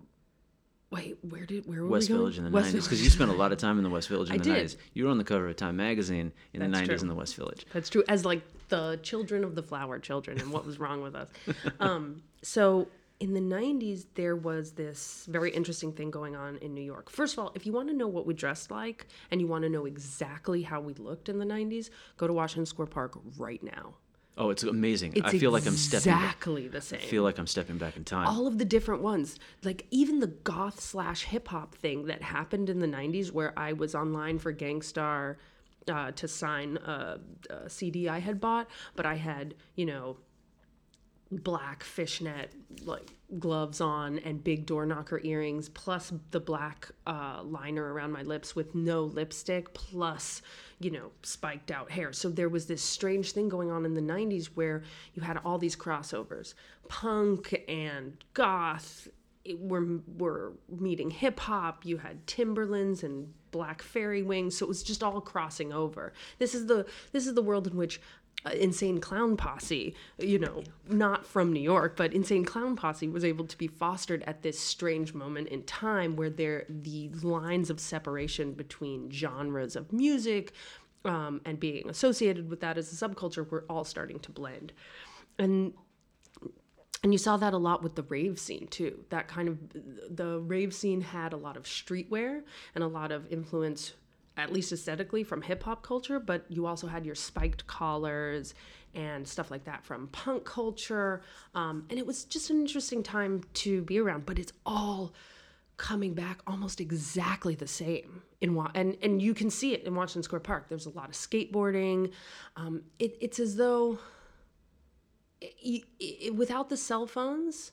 [SPEAKER 4] wait, where did, where were
[SPEAKER 1] West
[SPEAKER 4] we going?
[SPEAKER 1] Village in the
[SPEAKER 4] West
[SPEAKER 1] 90s because you spent a lot of time in the West Village in
[SPEAKER 4] I
[SPEAKER 1] the
[SPEAKER 4] did.
[SPEAKER 1] 90s. You were on the cover of Time magazine in the 90s
[SPEAKER 4] true.
[SPEAKER 1] in the West Village.
[SPEAKER 4] That's true. As like the children of the flower children and what was wrong with us. Um, so in the 90s, there was this very interesting thing going on in New York. First of all, if you want to know what we dressed like and you want to know exactly how we looked in the 90s, go to Washington Square Park right now.
[SPEAKER 1] Oh, it's amazing.
[SPEAKER 4] It's
[SPEAKER 1] I feel like I'm stepping back.
[SPEAKER 4] exactly the same.
[SPEAKER 1] I feel like I'm stepping back in time.
[SPEAKER 4] all of the different ones like even the goth slash hip hop thing that happened in the 90s where i was online for Gang Starr uh, to sign a, a cd i had bought but i had you know black fishnet like gloves on and big door knocker earrings plus the black uh, liner around my lips with no lipstick plus you know spiked out hair. So there was this strange thing going on in the 90s where you had all these crossovers. Punk and goth it- were were meeting hip hop. You had timberlands and black fairy wings. So it was just all crossing over. This is the this is the world in which uh, insane clown posse you know not from new york but insane clown posse was able to be fostered at this strange moment in time where there the lines of separation between genres of music um, and being associated with that as a subculture were all starting to blend. And and you saw that a lot with the rave scene too. That kind of the rave scene had a lot of streetwear and a lot of influence at least aesthetically from hip hop culture, but you also had your spiked collars and stuff like that from punk culture. Um, and it was just an interesting time to be around, but it's all coming back almost exactly the same in Wa- and and you can see it in Washington Square Park. There's a lot of skateboarding. Um, it, it's as though it, it, without the cell phones,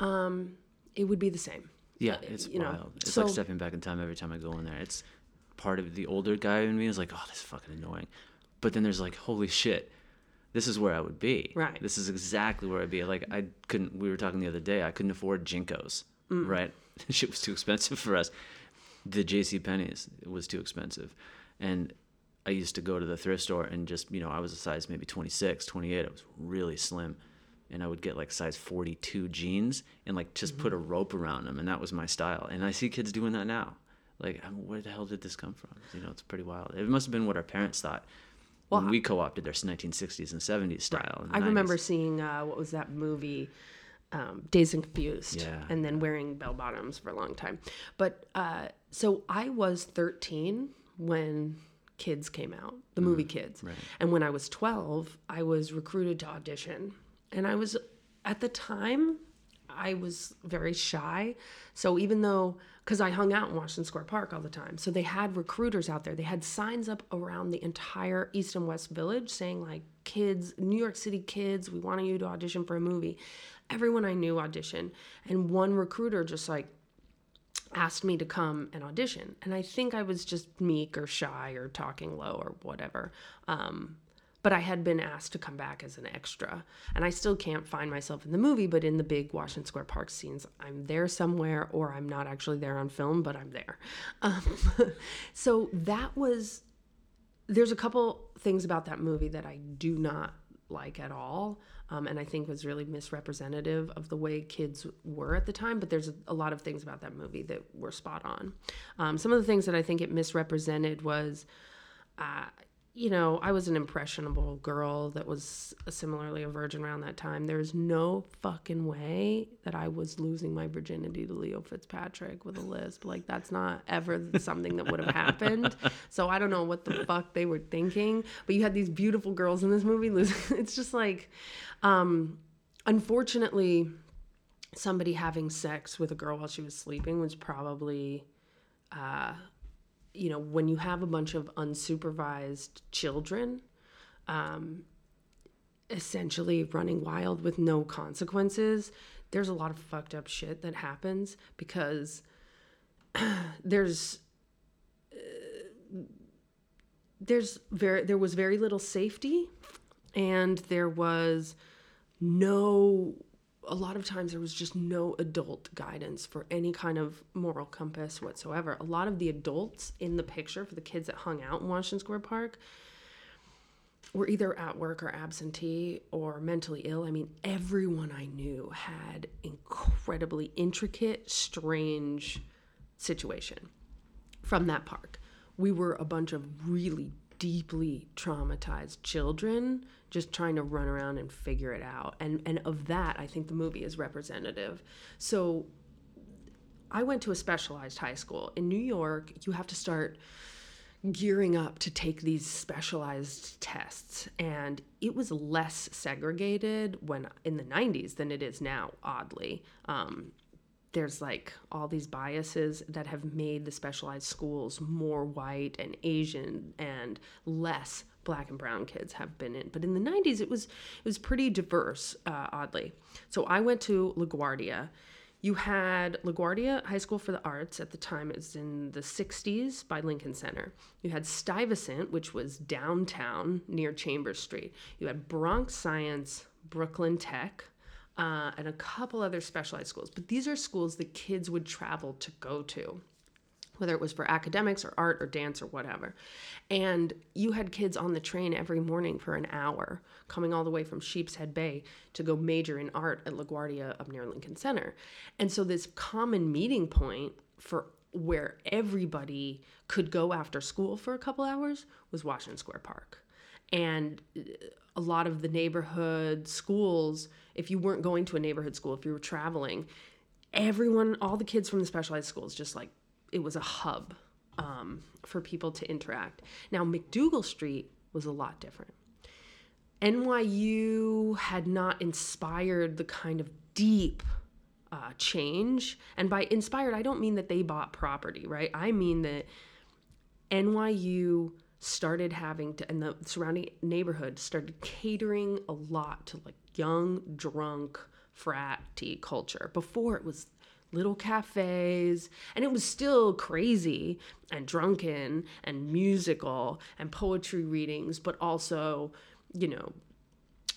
[SPEAKER 4] um, it would be the same.
[SPEAKER 1] Yeah, it's
[SPEAKER 4] you know.
[SPEAKER 1] It's
[SPEAKER 4] so-
[SPEAKER 1] like stepping back in time every time I go in there. It's part of the older guy in me is like, oh, this is fucking annoying. But then there's like, holy shit, this is where I would be.
[SPEAKER 4] Right.
[SPEAKER 1] This is exactly where I'd be. Like I couldn't. We were talking the other day. I couldn't afford JNCOs. Mm. Right. Shit was too expensive for us. The J.C. Penney's was too expensive, and I used to go to the thrift store and just you know I was a size maybe 26, 28. I was really slim. And I would get like size 42 jeans and like just mm-hmm. put a rope around them, and that was my style. And I see kids doing that now. Like, where the hell did this come from? You know, it's pretty wild. It must have been what our parents thought when we co-opted their 1960s and 70s style. the
[SPEAKER 4] I remember seeing uh, what was that movie, um, Dazed and Confused,
[SPEAKER 1] Yeah.
[SPEAKER 4] and then wearing bell bottoms for a long time. But uh, so I was 13 when Kids came out, the movie Kids, and when I was 12, I was recruited to audition, and I was at the time. I was very shy. So even though, because I hung out in Washington Square Park all the time, so they had recruiters out there. They had signs up around the entire East and West Village saying, like, kids, New York City kids, we want you to audition for a movie. Everyone I knew auditioned. And one recruiter just like asked me to come and audition. And I think I was just meek or shy or talking low or whatever. Um, but I had been asked to come back as an extra. And I still can't find myself in the movie, but in the big Washington Square Park scenes, I'm there somewhere, or I'm not actually there on film, but I'm there. Um, so that was, there's a couple things about that movie that I do not like at all. Um, and I think was really misrepresentative of the way kids were at the time. But there's a, lot of things about that movie that were spot on. Um, some of the things that I think it misrepresented was, uh, you know, I was an impressionable girl that was similarly a virgin around that time. There's no fucking way that I was losing my virginity to Leo Fitzpatrick with a lisp. Like, that's not ever something that would have happened. So I don't know what the fuck they were thinking. But you had these beautiful girls in this movie losing. It's just like, um, unfortunately, somebody having sex with a girl while she was sleeping was probably you know, when you have a bunch of unsupervised children, um, essentially running wild with no consequences, there's a lot of fucked up shit that happens because there's uh, there's very there was very little safety and there was no a lot of times there was just no adult guidance for any kind of moral compass whatsoever. A lot of the adults in the picture for the kids that hung out in Washington Square Park were either at work or absentee or mentally ill. I mean, everyone I knew had incredibly intricate, strange situation from that park. We were a bunch of really deeply traumatized children just trying to run around and figure it out. And and of that, I think the movie is representative. So I went to a specialized high school. In New York, you have to start gearing up to take these specialized tests and it was less segregated when in the 90s than it is now oddly um, there's like all these biases that have made the specialized schools more white and asian and less black and brown kids have been in but in the 90s it was it was pretty diverse uh, oddly so i went to laguardia you had LaGuardia High School for the Arts at the time. It was in the 60s by Lincoln Center. You had Stuyvesant, which was downtown near Chambers Street. You had Bronx Science, Brooklyn Tech, uh, and a couple other specialized schools. But these are schools that kids would travel to go to whether it was for academics or art or dance or whatever. And you had kids on the train every morning for an hour, coming all the way from Sheepshead Bay to go major in art at LaGuardia up near Lincoln Center. And so this common meeting point for where everybody could go after school for a couple hours was Washington Square Park. And uh, a lot of the neighborhood schools, if you weren't going to a neighborhood school, if you were traveling, everyone, all the kids from the specialized schools, just like it was a hub um, for people to interact. Now, MacDougal Street was a lot different. NYU had not inspired the kind of deep uh, change. And by inspired, I don't mean that they bought property, right? I mean that NYU started having to, and the surrounding neighborhood started catering a lot to like young, drunk, fratty culture. Before it was little cafes and it was still crazy and drunken and musical and poetry readings but also you know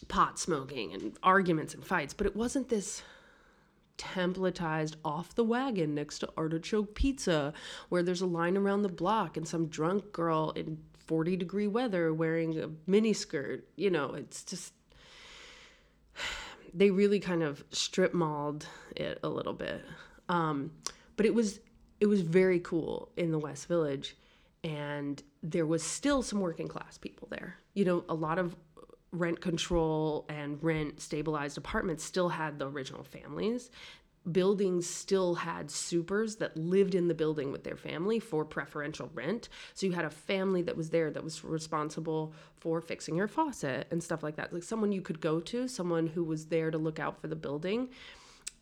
[SPEAKER 4] pot smoking and arguments and fights. But it wasn't this templatized off the wagon next to artichoke pizza where there's a line around the block and some drunk girl in 40 degree weather wearing a mini skirt you know it's just they really kind of strip mauled it a little bit. Um, but it was it was very cool in the West Village, and there was still some working class people there. You know, a lot of rent control and rent stabilized apartments still had the original families buildings still had supers that lived in the building with their family for preferential rent. So you had a family that was there that was responsible for fixing your faucet and stuff like that. Like someone you could go to, someone who was there to look out for the building.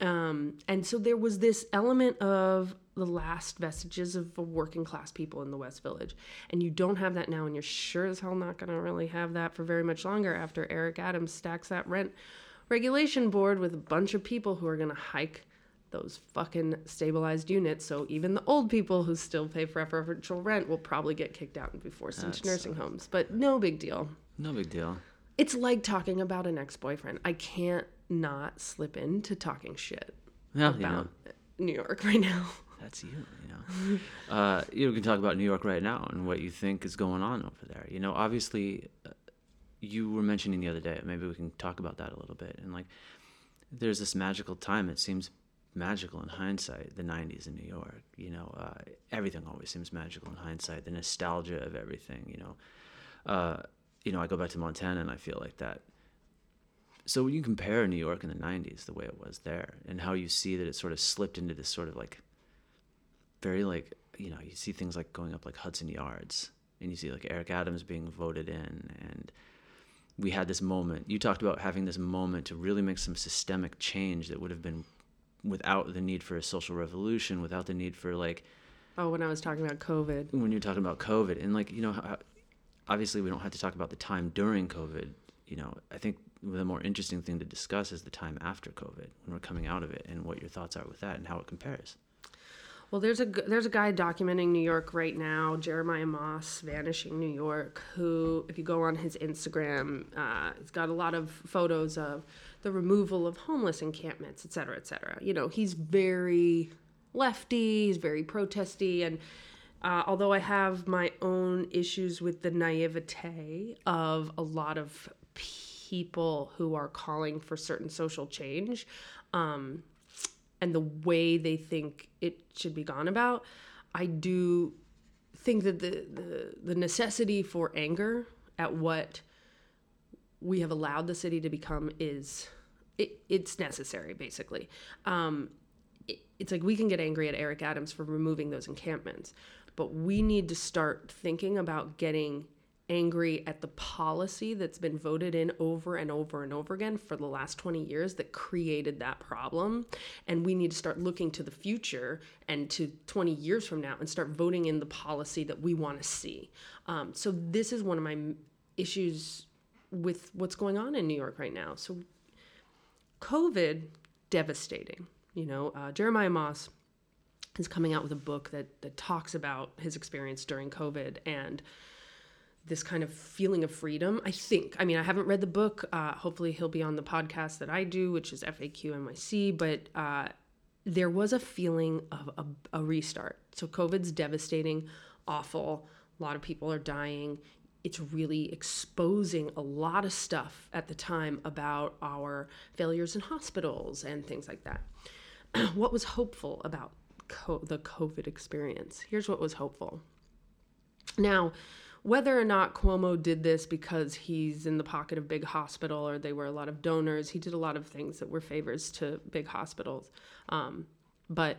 [SPEAKER 4] Um, and so there was this element of the last vestiges of working class people in the West Village. And you don't have that now, and you're sure as hell not going to really have that for very much longer after Eric Adams stacks that rent regulation board with a bunch of people who are going to hike those fucking stabilized units. So even the old people who still pay for preferential rent will probably get kicked out and be forced into nursing homes. But no big deal.
[SPEAKER 1] No big deal.
[SPEAKER 4] It's like talking about an ex boyfriend. I can't not slip into talking shit
[SPEAKER 1] Yeah, you know,
[SPEAKER 4] about New York right now.
[SPEAKER 1] that's you. You know, uh, you know, we can talk about New York right now and what you think is going on over there. You know, obviously, uh, you were mentioning the other day. Maybe we can talk about that a little bit. And like, there's this magical time. It seems magical in hindsight. The '90s in New York. You know, uh, everything always seems magical in hindsight. The nostalgia of everything. You know, uh, you know, I go back to Montana and I feel like that. So when you compare New York in the '90s, the way it was there, and how you see that it sort of slipped into this sort of like very like you know you see things like going up like Hudson Yards, and you see like Eric Adams being voted in, and we had this moment. You talked about having this moment to really make some systemic change that would have been without the need for a social revolution, without the need for like
[SPEAKER 4] Oh, when I was talking about COVID.
[SPEAKER 1] when you're talking about COVID, and like you know, how, obviously we don't have to talk about the time during COVID. You know, I think the more interesting thing to discuss is the time after COVID, when we're coming out of it, and what your thoughts are with that, and how it compares.
[SPEAKER 4] Well, there's a there's a guy documenting New York right now, Jeremiah Moss, Vanishing New York, who, if you go on his Instagram, uh, he's got a lot of photos of the removal of homeless encampments, et cetera, et cetera. You know, he's very lefty, he's very protesty, and uh, although I have my own issues with the naivete of a lot of people who are calling for certain social change, um, and the way they think it should be gone about, I do think that the, the, the necessity for anger at what we have allowed the city to become is it, it's necessary basically. Um, it, it's like we can get angry at eric adams for removing those encampments but we need to start thinking about getting angry at the policy that's been voted in over and over and over again for the last 20 years that created that problem. And we need to start looking to the future and to 20 years from now and start voting in the policy that we want to see. Um, so this is one of my issues with what's going on in new york right now. So covid devastating you know uh, jeremiah moss is coming out with a book that, that talks about his experience during covid and this kind of feeling of freedom. I think. I mean, I haven't read the book. Uh, hopefully, he'll be on the podcast that I do, which is FAQ NYC. But uh, there was a feeling of a, a restart. So, COVID's devastating, awful. A lot of people are dying. It's really exposing a lot of stuff at the time about our failures in hospitals and things like that. what was hopeful about co- the COVID experience? Here's what was hopeful. Now, whether or not Cuomo did this because he's in the pocket of big hospital or they were a lot of donors, he did a lot of things that were favors to big hospitals. Um, but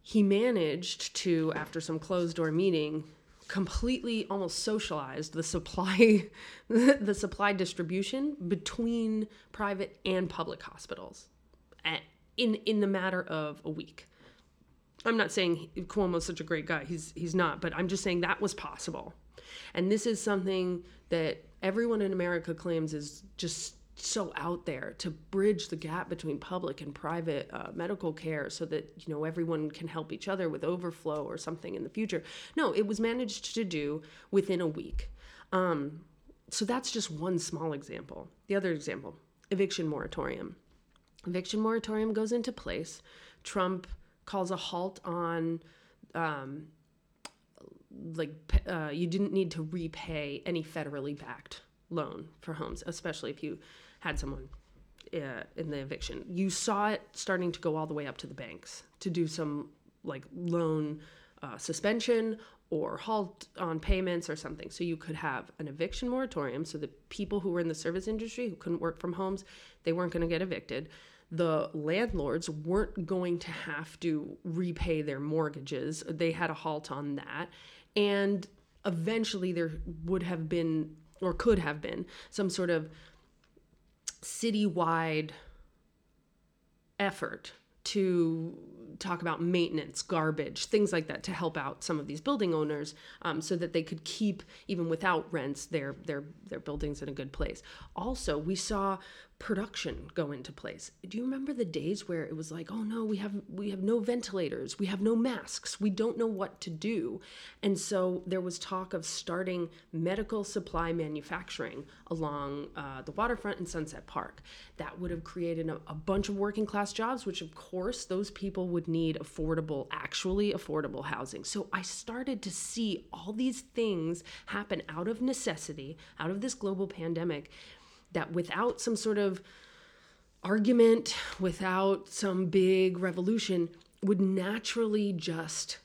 [SPEAKER 4] he managed to, after some closed door meeting, completely almost socialized the supply the supply distribution between private and public hospitals at, in in the matter of a week. I'm not saying Cuomo's such a great guy. He's he's not, but I'm just saying that was possible. And this is something that everyone in America claims is just so out there to bridge the gap between public and private uh, medical care so that you know everyone can help each other with overflow or something in the future. No it was managed to do within a week. Um, so that's just one small example. The other example eviction moratorium. Eviction moratorium goes into place. Trump calls a halt on um, like uh, you didn't need to repay any federally backed loan for homes especially if you had someone uh, in the eviction. You saw it starting to go all the way up to the banks to do some like loan uh, suspension or halt on payments or something. So you could have an eviction moratorium so that people who were in the service industry who couldn't work from homes, they weren't going to get evicted. The landlords weren't going to have to repay their mortgages. They had a halt on that. And eventually there would have been or could have been some sort of citywide effort to talk about maintenance, garbage, things like that to help out some of these building owners um, so that they could keep, even without rents, their, their, their buildings in a good place. Also, we saw production go into place. Do you remember the days where it was like, oh no, we have we have no ventilators, we have no masks, we don't know what to do. And so there was talk of starting medical supply manufacturing along uh, the waterfront in Sunset Park. That would have created a, a bunch of working class jobs, which of course those people would need affordable, actually affordable housing. So I started to see all these things happen out of necessity, out of this global pandemic that without some sort of argument, without some big revolution, would naturally just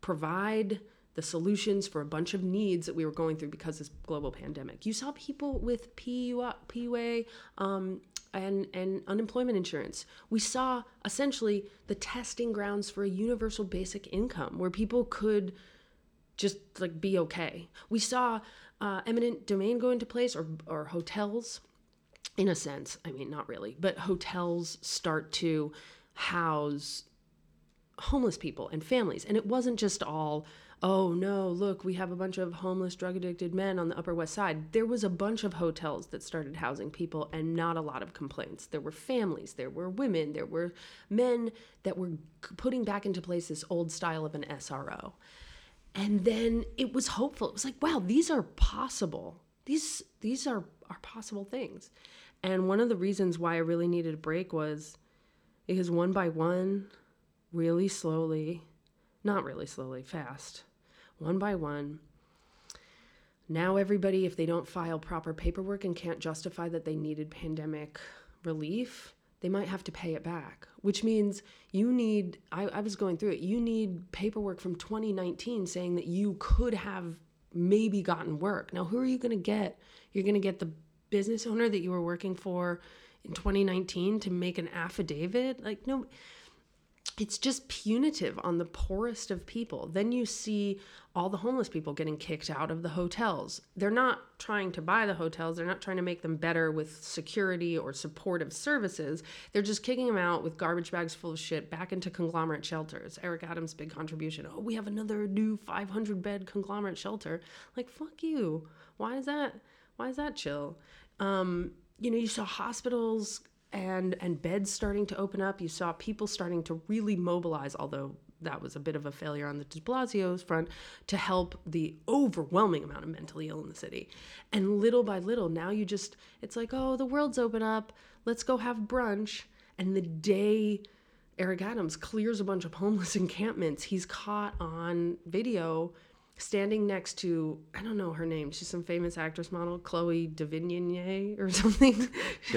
[SPEAKER 4] provide the solutions for a bunch of needs that we were going through because of this global pandemic. You saw people with PUA, PUA um, and, and unemployment insurance. We saw essentially the testing grounds for a universal basic income where people could just like be okay. We saw uh, eminent domain go into place or, or hotels in a sense i mean not really but hotels start to house homeless people and families and it wasn't just all oh no look we have a bunch of homeless drug addicted men on the upper west side. There was a bunch of hotels that started housing people and not a lot of complaints. There were families there were women there were men that were putting back into place this old style of an sro and then it was hopeful. It was like wow these are possible. These these are are possible things. And one of the reasons why i really needed a break was because one by one really slowly not really slowly fast one by one now everybody if they don't file proper paperwork and can't justify that they needed pandemic relief they might have to pay it back, which means you need, I, I, was going through it, you need paperwork from 2019 saying that you could have maybe gotten work. Now, who are you going to get? You're going to get the business owner that you were working for in 2019 to make an affidavit? Like, no, it's just punitive on the poorest of people. Then you see all the homeless people getting kicked out of the hotels. They're not trying to buy the hotels, they're not trying to make them better with security or supportive services. They're just kicking them out with garbage bags full of shit back into conglomerate shelters. Eric Adams' big contribution oh, we have another new 500 bed conglomerate shelter. Like, fuck you. Why is that? Why is that chill? Um, you know, you saw hospitals and and beds starting to open up. You saw people starting to really mobilize, although that was a bit of a failure on the de Blasio's front to help the overwhelming amount of mentally ill in the city. And little by little, now you just it's like, oh, the world's open up. Let's go have brunch. And the day Eric Adams clears a bunch of homeless encampments, he's caught on video standing next to I don't know her name. She's some famous actress model, Chloe Sevigny or something.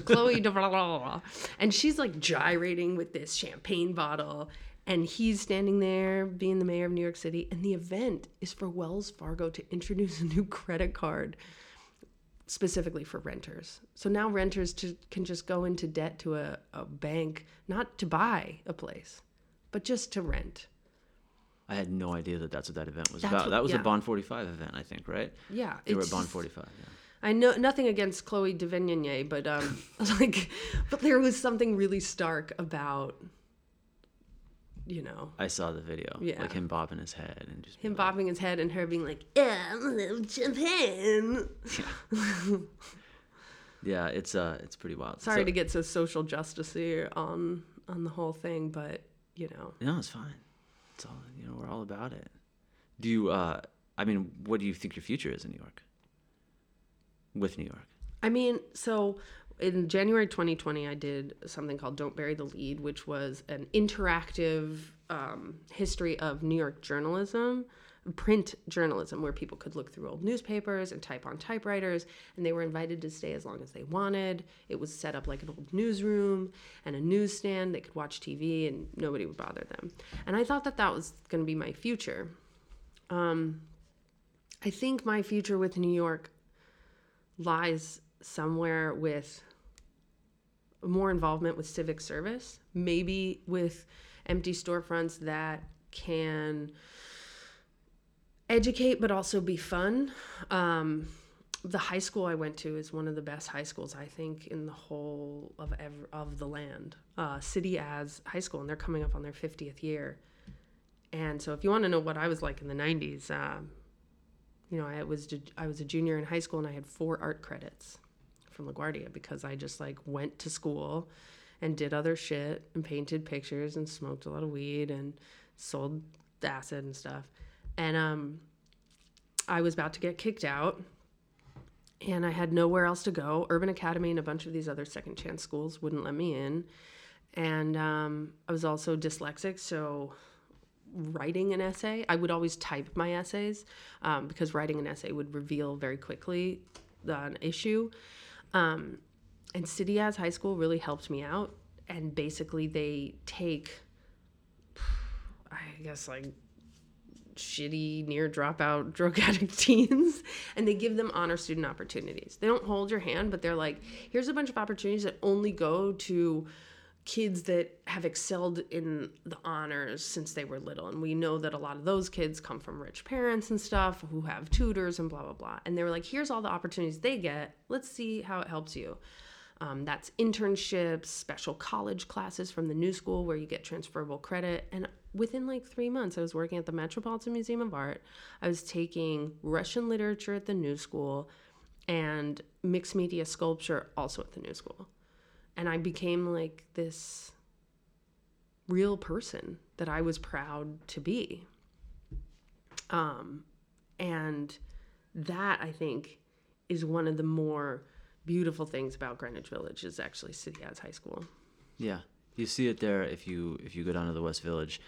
[SPEAKER 4] Chloe Sevigny, and she's like gyrating with this champagne bottle, and he's standing there being the mayor of New York City, and the event is for Wells Fargo to introduce a new credit card specifically for renters. So now renters to, can just go into debt to a, a bank, not to buy a place, but just to rent.
[SPEAKER 1] I had no idea that that's what that event was
[SPEAKER 4] That's
[SPEAKER 1] about.
[SPEAKER 4] what-
[SPEAKER 1] that was
[SPEAKER 4] yeah.
[SPEAKER 1] a Bond 45 event, I think, right?
[SPEAKER 4] Yeah,
[SPEAKER 1] They were at Bond 45. Yeah.
[SPEAKER 4] I know nothing against Chloe Sevigny, but um, like, but there was something really stark about, you know,
[SPEAKER 1] I saw the video.
[SPEAKER 4] Yeah.
[SPEAKER 1] Like him bobbing his head and just
[SPEAKER 4] him
[SPEAKER 1] like-
[SPEAKER 4] bobbing his head and her being like, "Yeah, I'm a little Japan."
[SPEAKER 1] Yeah, it's uh, it's pretty wild.
[SPEAKER 4] Sorry
[SPEAKER 1] So-
[SPEAKER 4] to get so social justicey on on the whole thing, but you know,
[SPEAKER 1] No, it's fine. It's all you know. We're all about it. Do you? uh I mean, what do you think your future is in New York? With New York.
[SPEAKER 4] I mean, so in January 2020, I did something called Don't Bury the Lead, which was an interactive um, history of New York journalism, print journalism, where people could look through old newspapers and type on typewriters, and they were invited to stay as long as they wanted. It was set up like an old newsroom and a newsstand. They could watch TV and nobody would bother them. And I thought that that was going to be my future. Um, I think my future with New York lies somewhere with more involvement with civic service, maybe with empty storefronts that can educate but also be fun. Um, the high school I went to is one of the best high schools I think in the whole of ever, of the land. Uh, City as High School, and they're coming up on their 50th year. And so, if you want to know what I was like in the 90s, um, you know, I was I was a junior in high school and I had four art credits from LaGuardia because I just like went to school and did other shit and painted pictures and smoked a lot of weed and sold acid and stuff. And um, I was about to get kicked out and I had nowhere else to go. Urban Academy and a bunch of these other second chance schools wouldn't let me in. And um, I was also dyslexic, so writing an essay, I would always type my essays um, because writing an essay would reveal very quickly an issue. Um, and City as High School really helped me out. And basically, they take, I guess, like shitty near dropout drug addict teens and they give them honor student opportunities. They don't hold your hand, but they're like, here's a bunch of opportunities that only go to kids that have excelled in the honors since they were little. And we know that a lot of those kids come from rich parents and stuff who have tutors and blah, blah, blah. And they were like, here's all the opportunities they get. Let's see how it helps you. Um, that's internships, special college classes from the new school where you get transferable credit. And within like three months, I was working at the Metropolitan Museum of Art. I was taking Russian literature at the new school and mixed media sculpture also at the new school. And I became like this real person that I was proud to be. Um, and that I think is one of the more beautiful things about Greenwich Village is actually City as High School.
[SPEAKER 1] Yeah, you see it there if you if you go down to the West Village.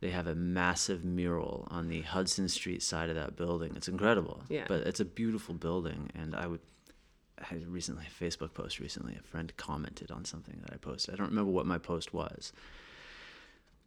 [SPEAKER 1] They have a massive mural on the Hudson Street side of that building. It's incredible.
[SPEAKER 4] Yeah.
[SPEAKER 1] But it's a beautiful building, and I would. I had recently a Facebook post recently. A friend commented on something that I posted. I don't remember what my post was,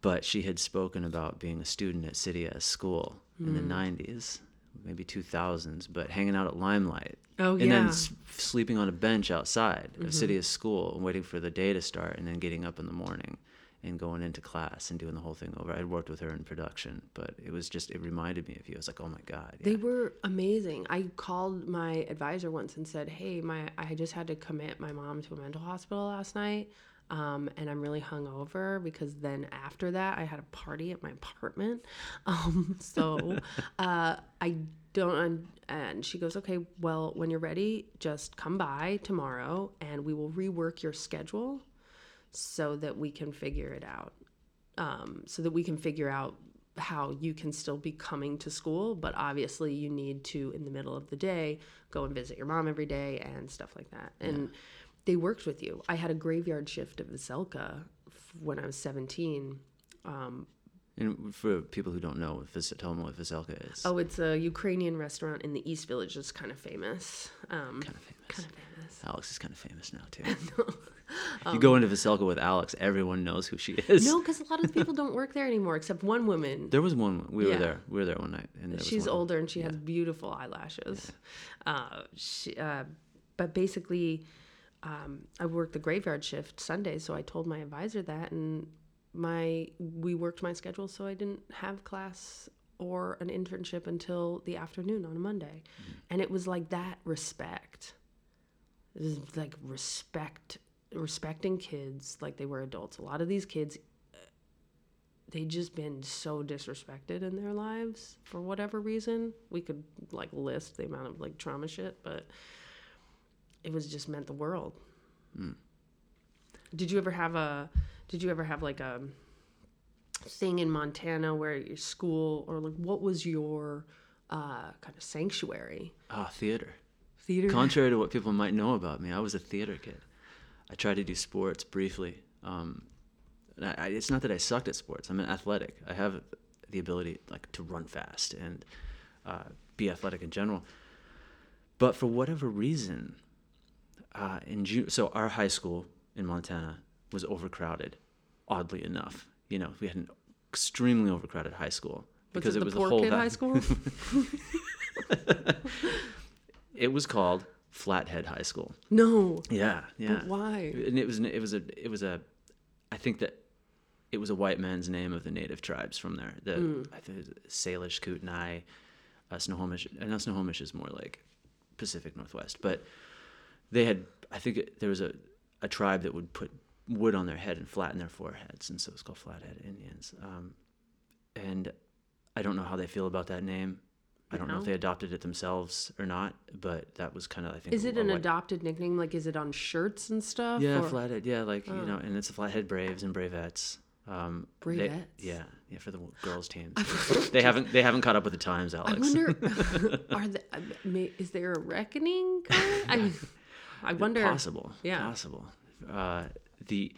[SPEAKER 1] but she had spoken about being a student at City School in the mm. '90s, maybe 2000s, but hanging out at Limelight
[SPEAKER 4] Oh
[SPEAKER 1] and
[SPEAKER 4] yeah.
[SPEAKER 1] then s- sleeping on a bench outside of mm-hmm. City of School and waiting for the day to start, and then getting up in the morning and going into class and doing the whole thing over. I'd worked with her in production, but it was just it reminded me of you. I was like, oh my god, yeah.
[SPEAKER 4] They were amazing. I called my advisor once and said, "Hey, my I just had to commit my mom to a mental hospital last night, um, and I'm really hungover because then after that I had a party at my apartment. Um, so uh, I don't." And she goes, "Okay, well, when you're ready, just come by tomorrow, and we will rework your schedule so that we can figure it out. Um, so that we can figure out how you can still be coming to school, but obviously you need to, in the middle of the day, go and visit your mom every day and stuff like that. And they worked with you. I had a graveyard shift of Veselka f- when I was 17. Um,
[SPEAKER 1] And for people who don't know, tell them what Veselka is.
[SPEAKER 4] oh, it's a Ukrainian restaurant in the East Village that's kind of famous. Um,
[SPEAKER 1] kind of famous.
[SPEAKER 4] Kind of famous.
[SPEAKER 1] Alex is kind of famous now too. you go into Veselka with Alex, everyone knows who she is.
[SPEAKER 4] No, because a lot of people don't work there anymore, except one woman.
[SPEAKER 1] There was one. We
[SPEAKER 4] Yeah.
[SPEAKER 1] were there. We were there one night, and there was
[SPEAKER 4] She's older and she has beautiful eyelashes. Uh, she, uh, but basically, um, I worked the graveyard shift Sunday, so I told my advisor that, and my we worked my schedule, so I didn't have class or an internship until the afternoon on a Monday, and it was like that respect. Was like respect, respecting kids like they were adults. A lot of these kids they just been so disrespected in their lives for whatever reason. We could like list the amount of like trauma shit, but it was just meant the world. Did you ever have a did you ever have like a thing in Montana where your school or like what was your uh kind of sanctuary?
[SPEAKER 1] Ah, theater.
[SPEAKER 4] Theater?
[SPEAKER 1] Contrary to what people might know about me, I was a theater kid. I tried to do sports briefly. Um, I, I, it's not that I sucked at sports. I'm an athletic. I have the ability like to run fast and uh, be athletic in general. But for whatever reason, uh, in June, so our high school in Montana was overcrowded. Oddly enough, you know, we had an extremely overcrowded high school
[SPEAKER 4] was it was the
[SPEAKER 1] a
[SPEAKER 4] poor
[SPEAKER 1] whole
[SPEAKER 4] kid high school?
[SPEAKER 1] It was called Flathead High School.
[SPEAKER 4] no.
[SPEAKER 1] Yeah, yeah.
[SPEAKER 4] But why?
[SPEAKER 1] And it was it was a it was a, I think that it was a white man's name of the native tribes from there. The
[SPEAKER 4] Hmm.
[SPEAKER 1] I think it was Salish, Kootenai, uh, Snohomish. I know Snohomish is more like Pacific Northwest, but they had I think it, there was a a tribe that would put wood on their head and flatten their foreheads, and so it's called Flathead Indians. Um, and I don't know how they feel about that name. I don't know if they adopted it themselves or not, but that was kind of I think.
[SPEAKER 4] Is it an adopted nickname? Like, is it on shirts and stuff?
[SPEAKER 1] yeah,
[SPEAKER 4] or-
[SPEAKER 1] flathead. Yeah, like
[SPEAKER 4] Oh.
[SPEAKER 1] you know, and it's the Flathead Braves and Bravettes. Um, they- yeah, yeah, for the girls' teams. they haven't they haven't caught up with the times, Alex.
[SPEAKER 4] I wonder, are the, is there a reckoning? coming? I, I wonder.
[SPEAKER 1] possible.
[SPEAKER 4] Yeah.
[SPEAKER 1] possible. Uh, the,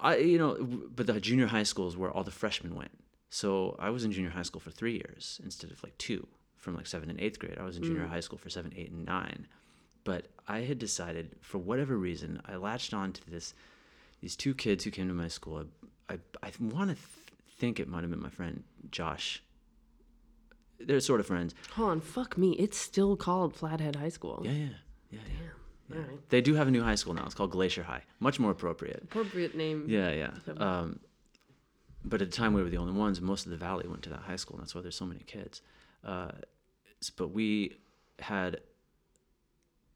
[SPEAKER 1] I you know, but the junior high schools where all the freshmen went. So I was in junior high school for three years instead of like two, from like seventh and eighth grade. I was in junior high school for seven, eight, and nine. But I had decided, for whatever reason, I latched on to this. These two kids who came to my school. I I, I want to th- think it might have been my friend Josh. They're sort of friends.
[SPEAKER 4] Hold on, fuck me. It's still called Flathead High School.
[SPEAKER 1] Yeah, yeah, yeah, yeah.
[SPEAKER 4] Damn. All right.
[SPEAKER 1] They do have a new high school now. It's called Glacier High. Much more appropriate.
[SPEAKER 4] Appropriate name.
[SPEAKER 1] Yeah, yeah. Um, but at the time, we were the only ones. Most of the valley went to that high school, and that's why there's so many kids. Uh, but we had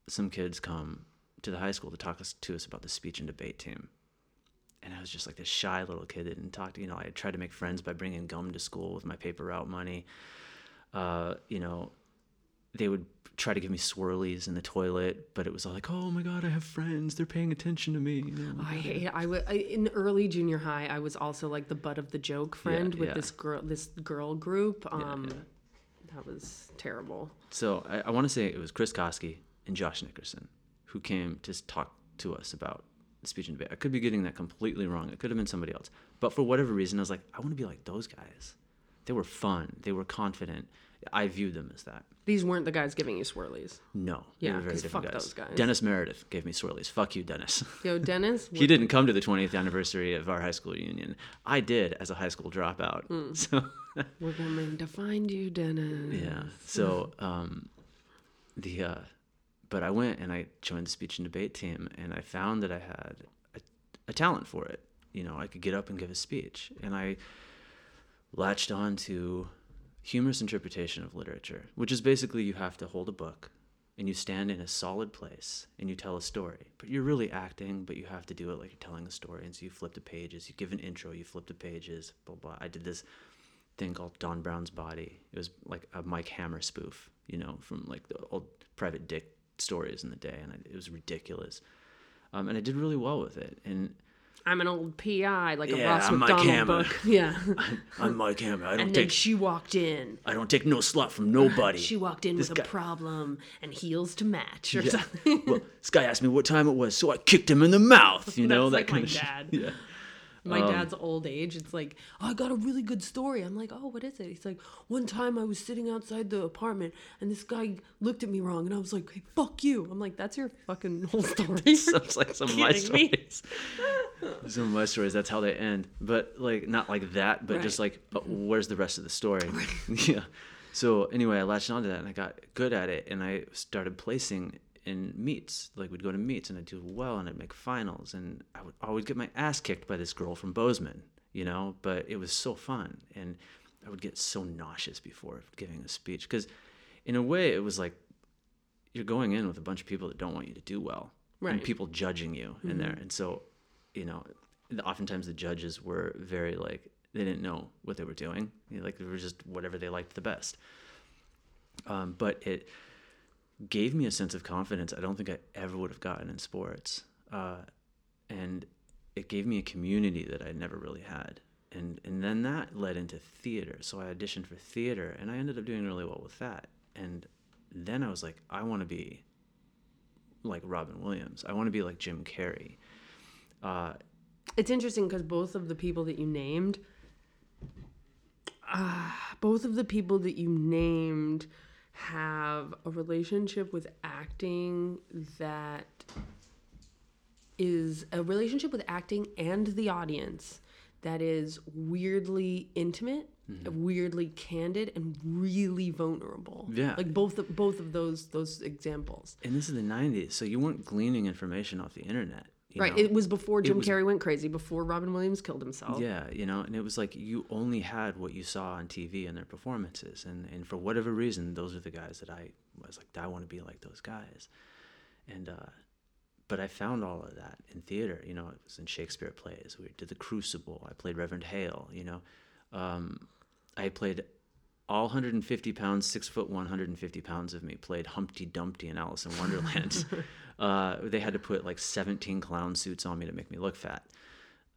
[SPEAKER 1] some kids come to the high school to talk us, to us about the speech and debate team. And I was just like this shy little kid that didn't talk to, you know, I tried to make friends by bringing gum to school with my paper route money. Uh, you know, they would try to give me swirlies in the toilet, but it was all like, oh my God, I have friends. They're paying attention to me. Know,
[SPEAKER 4] I hate. I wa- I in early junior high. I was also like the butt of the joke friend with
[SPEAKER 1] yeah.
[SPEAKER 4] this girl. This girl group. Um,
[SPEAKER 1] yeah.
[SPEAKER 4] that was terrible.
[SPEAKER 1] So I, I want to say it was Chris Koski and Josh Nickerson who came to talk to us about the speech and debate. I could be getting that completely wrong. It could have been somebody else. But for whatever reason, I was like, I want to be like those guys. They were fun. They were confident. I viewed them as that.
[SPEAKER 4] These weren't the guys giving you swirlies.
[SPEAKER 1] No,
[SPEAKER 4] Yeah,
[SPEAKER 1] were very
[SPEAKER 4] 'cause
[SPEAKER 1] different
[SPEAKER 4] fuck
[SPEAKER 1] guys.
[SPEAKER 4] those guys.
[SPEAKER 1] Dennis Meredith gave me swirlies. Fuck you, Dennis.
[SPEAKER 4] Yo, Dennis.
[SPEAKER 1] he didn't come to the 20th anniversary of our high school union. I did as a high school dropout.
[SPEAKER 4] Hmm.
[SPEAKER 1] So
[SPEAKER 4] We're coming to find you, Dennis.
[SPEAKER 1] Yeah. So um, the uh, but I went and I joined the speech and debate team, and I found that I had a, a talent for it. You know, I could get up and give a speech, and I latched on to humorous interpretation of literature, which is basically you have to hold a book and you stand in a solid place and you tell a story. But you're really acting, but you have to do it like you're telling a story. And so you flip the pages, you give an intro, you flip the pages, blah blah. I did this thing called Don Brown's Body. It was like a Mike Hammer spoof, you know, from like the old Private Dick stories in the day, and it was ridiculous. Um, and I did really well with it. And
[SPEAKER 4] I'm an old PI, like a
[SPEAKER 1] Yeah,
[SPEAKER 4] Ross
[SPEAKER 1] I'm Mike
[SPEAKER 4] McDonald
[SPEAKER 1] Hammer.
[SPEAKER 4] book. Yeah.
[SPEAKER 1] I'm Mike Hammer. I don't
[SPEAKER 4] and then
[SPEAKER 1] take
[SPEAKER 4] she walked in.
[SPEAKER 1] I don't take no slut from nobody.
[SPEAKER 4] She walked in with
[SPEAKER 1] guy-
[SPEAKER 4] a problem and heels to match or
[SPEAKER 1] Yeah.
[SPEAKER 4] something.
[SPEAKER 1] well, this guy asked me what time it was, so I kicked him in the mouth. You know
[SPEAKER 4] That's
[SPEAKER 1] that
[SPEAKER 4] like
[SPEAKER 1] kind
[SPEAKER 4] my
[SPEAKER 1] of
[SPEAKER 4] dad.
[SPEAKER 1] shit. Yeah.
[SPEAKER 4] My
[SPEAKER 1] Um,
[SPEAKER 4] dad's old age. It's like, oh, I got a really good story. I'm like, oh, what is it? He's like, one time I was sitting outside the apartment and this guy looked at me wrong, and I was like, hey, fuck you. I'm like, that's your fucking whole story.
[SPEAKER 1] Sounds like some of my stories. some of my stories, that's how they end. But like not like that, but just like but where's the rest of the story? yeah. So anyway, I latched onto that and I got good at it and I started placing in meets. Like we'd go to meets and I'd do well and I'd make finals and I would always get my ass kicked by this girl from Bozeman, you know, but it was so fun and I would get so nauseous before giving a speech because in a way it was like you're going in with a bunch of people that don't want you to do well and
[SPEAKER 4] Right.
[SPEAKER 1] people judging you in there and so you know oftentimes the judges were very like they didn't know what they were doing You know, like they were just whatever they liked the best um, but it gave me a sense of confidence i don't think i ever would have gotten in sports. Uh, and it gave me a community that i never really had. And and then that led into theater. So i auditioned for theater and i ended up doing really well with that. And then i was like i want to be like robin williams. I want to be like jim carrey. Uh,
[SPEAKER 4] It's interesting because both of the people that you named, uh, both of the people that you named have a relationship with acting that is a relationship with acting and the audience that is weirdly intimate, mm-hmm. weirdly candid, and really vulnerable.
[SPEAKER 1] Yeah.
[SPEAKER 4] like both of, both of those those examples.
[SPEAKER 1] and this is the 90s so you weren't gleaning information off the internet
[SPEAKER 4] right,
[SPEAKER 1] know?
[SPEAKER 4] it was before Jim
[SPEAKER 1] was-
[SPEAKER 4] Carrey went crazy, before Robin Williams killed himself.
[SPEAKER 1] Yeah, you know, and it was like you only had what you saw on TV and their performances, and and for whatever reason, those are the guys that I was like, I want to be like those guys, and uh, but I found all of that in theater. You know, it was in Shakespeare plays. We did the Crucible. I played Reverend Hale. You know, um, I played all 150 pounds, six foot 150 pounds of me played Humpty Dumpty in Alice in Wonderland. uh, they had to put like 17 clown suits on me to make me look fat,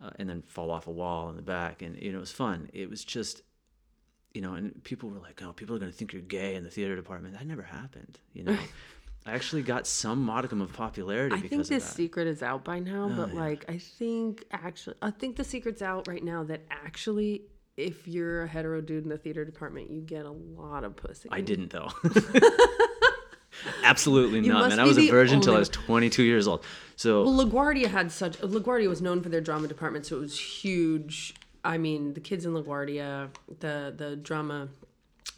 [SPEAKER 1] uh, and then fall off a wall in the back. And you know, it was fun. It was just, you know, and people were like, "Oh, people are gonna think you're gay in the theater department." That never happened. You know, I actually got some modicum of popularity because I
[SPEAKER 4] think
[SPEAKER 1] of
[SPEAKER 4] this
[SPEAKER 1] that. Oh,
[SPEAKER 4] secret is out by now, but like I think actually, I think the secret's out right now that actually, if you're a hetero dude in the theater department, you get a lot of pussy.
[SPEAKER 1] I didn't though. Absolutely
[SPEAKER 4] You
[SPEAKER 1] not, man. I was a virgin until I was 22 years old. So
[SPEAKER 4] Well, LaGuardia had such. LaGuardia was known for their drama department, so it was huge. I mean, the kids in LaGuardia, the the drama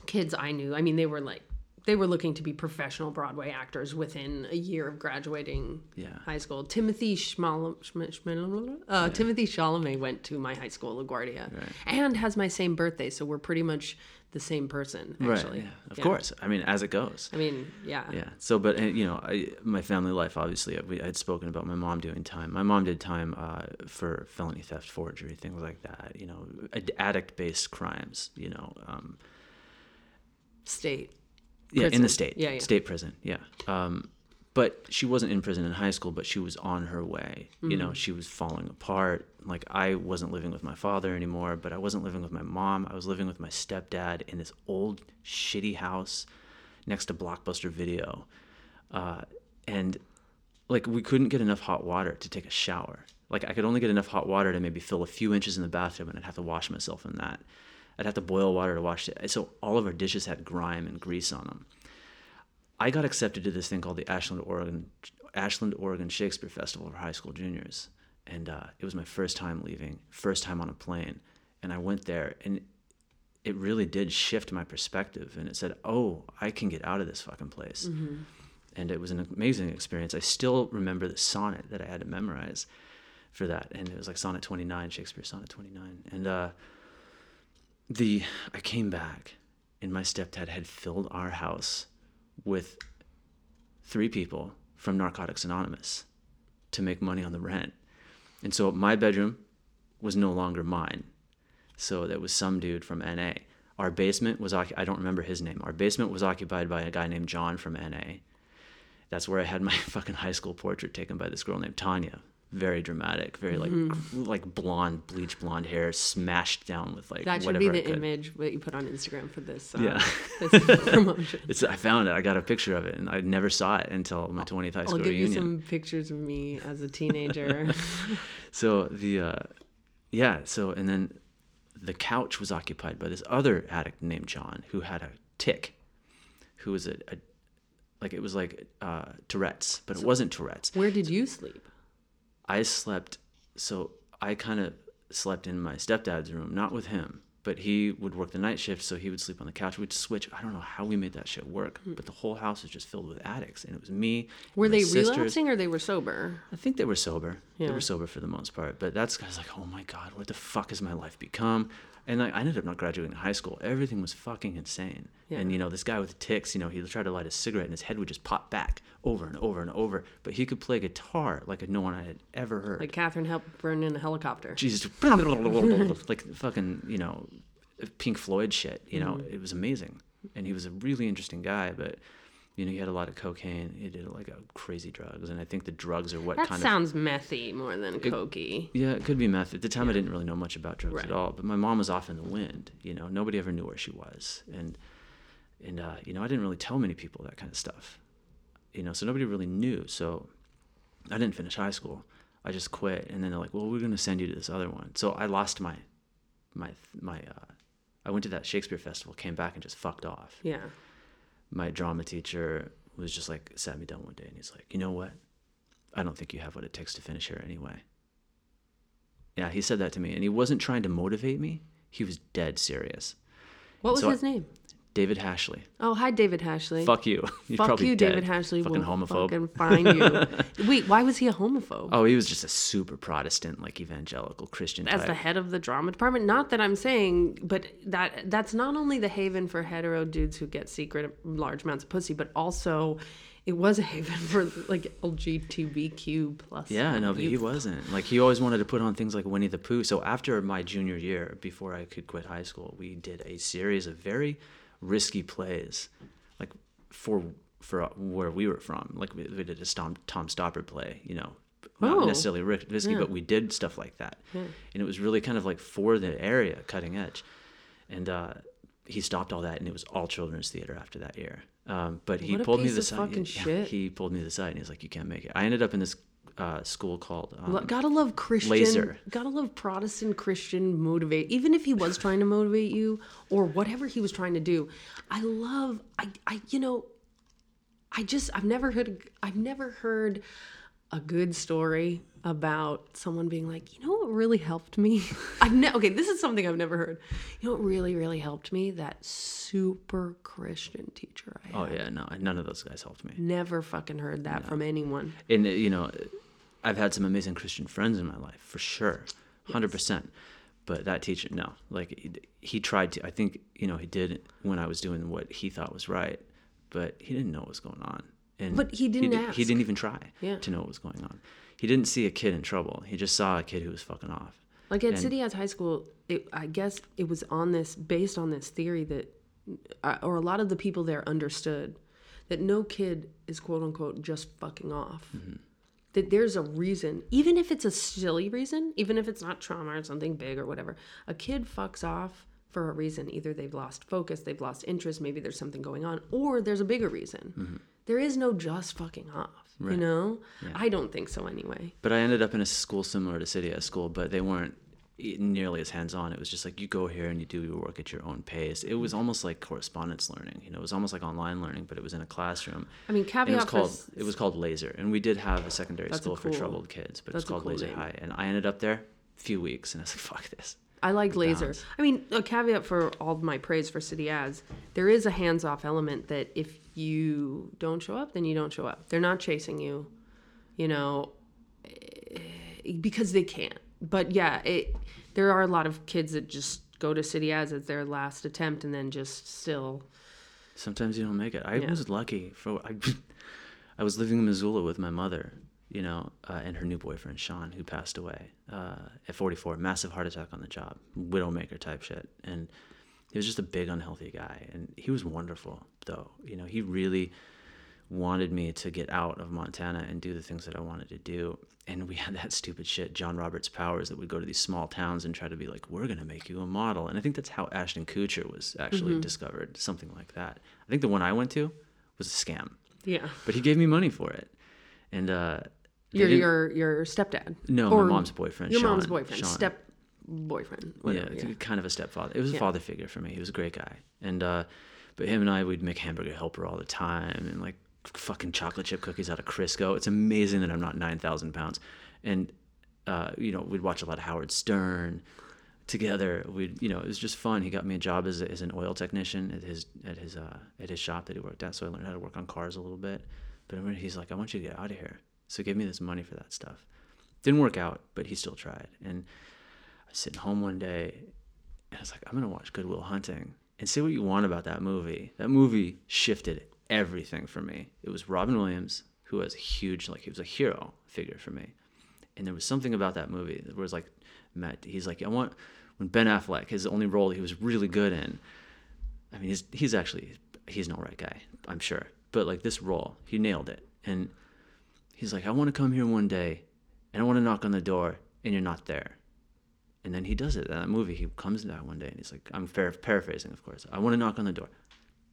[SPEAKER 4] kids I knew. I mean, they were like they were looking to be professional Broadway actors within a year of graduating
[SPEAKER 1] Yeah.
[SPEAKER 4] high school. Timothy Schmal, Schma- Schmal- uh, Timothy Chalamet went to my high school, LaGuardia, and has my same birthday, so we're pretty much the same person. Actually,
[SPEAKER 1] right, yeah, of
[SPEAKER 4] Yeah.
[SPEAKER 1] course. I mean, as it goes.
[SPEAKER 4] I mean, yeah.
[SPEAKER 1] Yeah. So, but uh, you know, I, my family life, obviously, I, I'd spoken about my mom doing time. My mom did time uh, for felony theft, forgery, things like that. You know, addict-based crimes. You know, um,
[SPEAKER 4] State.
[SPEAKER 1] Yeah, in the state,
[SPEAKER 4] Yeah, yeah.
[SPEAKER 1] state prison, yeah. Um, but she wasn't in prison in high school, but she was on her way. You
[SPEAKER 4] Mm-hmm.
[SPEAKER 1] know, she was falling apart. Like I wasn't living with my father anymore, but I wasn't living with my mom. I was living with my stepdad in this old shitty house next to Blockbuster Video, uh, and like we couldn't get enough hot water to take a shower. Like I could only get enough hot water to maybe fill a few inches in the bathtub, and I'd have to wash myself in that. I'd have to boil water to wash it. So all of our dishes had grime and grease on them. I got accepted to this thing called the Ashland, Oregon, Ashland, Oregon Shakespeare Festival for high school juniors, and uh, it was my first time leaving, first time on a plane, and I went there, and it really did shift my perspective, and it said, "Oh, I can get out of this fucking place," and it was an amazing experience. I still remember the sonnet that I had to memorize for that, and it was like Sonnet 29, Shakespeare Sonnet 29, and uh, the I came back, and my stepdad had filled our house with three people from Narcotics Anonymous to make money on the rent. And so my bedroom was no longer mine. So there was some dude from NA. Our basement was, I don't remember his name. Our basement was occupied by a guy named John from NA. That's where I had my fucking high school portrait taken by this girl named Tanya. Very dramatic, very like
[SPEAKER 4] Mm-hmm.
[SPEAKER 1] like blonde, bleach blonde hair, smashed down with like
[SPEAKER 4] That should be the image that you put on Instagram for this. Uh,
[SPEAKER 1] Yeah.
[SPEAKER 4] this promotion.
[SPEAKER 1] It's I found it. I got a picture of it, and I never saw it until my 20th high school I'll
[SPEAKER 4] give you some pictures of me as a teenager.
[SPEAKER 1] So the uh, yeah. So and then the couch was occupied by this other addict named John who had a tick, who was a, a like it was like uh, Tourette's, but it wasn't Tourette's.
[SPEAKER 4] Where did you sleep?
[SPEAKER 1] I slept, so I kind of slept in my stepdad's room, not with him, but he would work the night shift, so he would sleep on the couch. We'd switch. I don't know how we made that shit work, hmm. but the whole house was just filled with addicts, and it was me.
[SPEAKER 4] Were they
[SPEAKER 1] sisters.
[SPEAKER 4] relapsing or they were sober?
[SPEAKER 1] I think they were sober. They were sober for the most part. But that's I was like, oh my god, what the fuck has my life become? And I, I ended up not graduating high school. Everything was fucking insane. And you know, this guy with the ticks, you know, he tried to light a cigarette and his head would just pop back over and over and over. But he could play guitar like no one I had ever heard.
[SPEAKER 4] Like Katharine Hepburn in a helicopter.
[SPEAKER 1] Jesus, like fucking, you know, Pink Floyd shit. You know,
[SPEAKER 4] Mm-hmm.
[SPEAKER 1] it was amazing, and he was a really interesting guy. But you know, he had a lot of cocaine. He did like a crazy drugs, and I think the drugs are what kind of.
[SPEAKER 4] That
[SPEAKER 1] kind
[SPEAKER 4] sounds methy more than cokey.
[SPEAKER 1] yeah, it could be meth. At the time, I didn't really know much about drugs
[SPEAKER 4] Right.
[SPEAKER 1] at all. But my mom was off in the wind. You know, nobody ever knew where she was, and and uh, you know, I didn't really tell many people that kind of stuff. You know, so nobody really knew. So I didn't finish high school. I just quit, and then they're like, "Well, we're gonna send you to this other one." So I lost my my my. Uh, I went to that Shakespeare festival, came back, and just fucked off.
[SPEAKER 4] Yeah.
[SPEAKER 1] My drama teacher was just like sat me down one day, and he's like, "You know what? I don't think you have what it takes to finish here anyway." Yeah, he said that to me, and he wasn't trying to motivate me. He was dead serious.
[SPEAKER 4] What was
[SPEAKER 1] So I-
[SPEAKER 4] his name?
[SPEAKER 1] David Hashley.
[SPEAKER 4] Oh, hi, David Hashley.
[SPEAKER 1] Fuck you.
[SPEAKER 4] Fuck
[SPEAKER 1] probably
[SPEAKER 4] you,
[SPEAKER 1] dead.
[SPEAKER 4] David Hashley.
[SPEAKER 1] Fucking
[SPEAKER 4] will
[SPEAKER 1] homophobe.
[SPEAKER 4] Fucking find you. Wait, why was he a homophobe?
[SPEAKER 1] Oh, he was just a super Protestant, like evangelical Christian
[SPEAKER 4] As
[SPEAKER 1] type.
[SPEAKER 4] the head of the drama department, not that I'm saying, but that that's not only the haven for hetero dudes who get secret large amounts of pussy, but also it was a haven for like LGBTQ plus.
[SPEAKER 1] Yeah, no, but he wasn't. Like he always wanted to put on things like Winnie the Pooh. So after my junior year, before I could quit high school, we did a series of very risky plays, like for for where we were from. Like we, we did a Tom Tom Stoppard play, you know, not
[SPEAKER 4] Oh.
[SPEAKER 1] necessarily risky,
[SPEAKER 4] Yeah.
[SPEAKER 1] but we did stuff like that, and it was really kind of like for the area, cutting edge. And uh, he stopped all that, and it was all children's theater after that year. Um, but he
[SPEAKER 4] What
[SPEAKER 1] pulled me to the side. yeah,
[SPEAKER 4] shit.
[SPEAKER 1] He pulled me to the side, and he's like, "You can't make it." I ended up in this uh, school called um,
[SPEAKER 4] gotta love Christian.
[SPEAKER 1] Laser.
[SPEAKER 4] Gotta love Protestant Christian motivate. Even if he was trying to motivate you or whatever he was trying to do, I love. I. I. You know. I just. I've never heard. I've never heard a good story about someone being like, you know what really helped me? I've ne- okay, this is something I've never heard. You know what really, really helped me? That super Christian teacher I had.
[SPEAKER 1] Oh yeah, no, none of those guys helped me.
[SPEAKER 4] Never fucking heard that from anyone.
[SPEAKER 1] And uh, you know, I've had some amazing Christian friends in my life for sure, hundred percent. But that teacher, no, like he, he tried to. I think you know he did when I was doing what he thought was right, but he didn't know what was going on. And
[SPEAKER 4] But he didn't
[SPEAKER 1] di-
[SPEAKER 4] ask.
[SPEAKER 1] He didn't even try
[SPEAKER 4] Yeah.
[SPEAKER 1] to know what was going on. He didn't see a kid in trouble. He just saw a kid who was fucking off.
[SPEAKER 4] Like at
[SPEAKER 1] And-
[SPEAKER 4] City House High School, it, I guess it was on this based on this theory that, uh, or a lot of the people there understood that no kid is quote unquote just fucking off. That there's a reason, even if it's a silly reason, even if it's not trauma or something big or whatever, a kid fucks off for a reason. Either they've lost focus, they've lost interest, maybe there's something going on, or there's a bigger reason. Mm-hmm. There is no just fucking off, you know? I don't think so anyway.
[SPEAKER 1] But I ended up in a school similar to City-As School, but they weren't nearly as hands-on. It was just like you go here and you do your work at your own pace. It was almost like correspondence learning. You know, it was almost like online learning, but it was in a classroom.
[SPEAKER 4] I mean,
[SPEAKER 1] And it was called it was called Laser, and we did have a secondary
[SPEAKER 4] That's a
[SPEAKER 1] school for troubled kids, but it was called
[SPEAKER 4] cool
[SPEAKER 1] Laser
[SPEAKER 4] name.
[SPEAKER 1] High. And I ended up there a few weeks, and I was like, "Fuck this."
[SPEAKER 4] I like laser.
[SPEAKER 1] balance.
[SPEAKER 4] I mean, a caveat for all my praise for City-As, there is a hands-off element that if you don't show up, then you don't show up. They're not chasing you, you know, eh, because they can't. But yeah, it there are a lot of kids that just go to City-As as their last attempt and then just still
[SPEAKER 1] Sometimes you don't make it. I
[SPEAKER 4] Yeah.
[SPEAKER 1] was lucky. For I, I was living in Missoula with my mother, you know, uh, and her new boyfriend Sean, who passed away uh, at 44, massive heart attack on the job, widowmaker type shit, and he was just a big unhealthy guy, and he was wonderful though. You know, he really wanted me to get out of Montana and do the things that I wanted to do. And we had that stupid shit, John Roberts Powers, that would go to these small towns and try to be like, we're going to make you a model. And I think that's how Ashton Kutcher was actually discovered, something like that. I think the one I went to was a scam,
[SPEAKER 4] yeah.
[SPEAKER 1] but he gave me money for it. And, uh,
[SPEAKER 4] Your your your stepdad.
[SPEAKER 1] no,
[SPEAKER 4] Or
[SPEAKER 1] my mom's boyfriend.
[SPEAKER 4] Your
[SPEAKER 1] Sean,
[SPEAKER 4] mom's boyfriend.
[SPEAKER 1] Sean.
[SPEAKER 4] Step boyfriend. Whatever,
[SPEAKER 1] yeah,
[SPEAKER 4] yeah.
[SPEAKER 1] kind of a stepfather. It was a father figure for me. He was a great guy, and uh, but him and I we'd make hamburger helper all the time, and like fucking chocolate chip cookies out of Crisco. It's amazing that I'm not nine thousand pounds, and uh, you know we'd watch a lot of Howard Stern together. We'd you know it was just fun. He got me a job as, a, as an oil technician at his at his uh, at his shop that he worked at, so I learned how to work on cars a little bit. But he's like, I want you to get out of here, so give me this money for that stuff. Didn't work out, but he still tried, and. I was sitting home one day and I was like, I'm gonna watch Good Will Hunting and say what you want about that movie. That movie shifted everything for me. It was Robin Williams, who was huge, like he was a hero figure for me. And there was something about that movie that was like Matt he's like, I want when Ben Affleck, his only role he was really good in. I mean he's he's actually he's an alright guy, I'm sure. But like this role, he nailed it. And he's like, I wanna come here one day and I wanna knock on the door and you're not there. And then he does it in that movie. He comes back one day and he's like, I'm paraphrasing, of course. I want to knock on the door.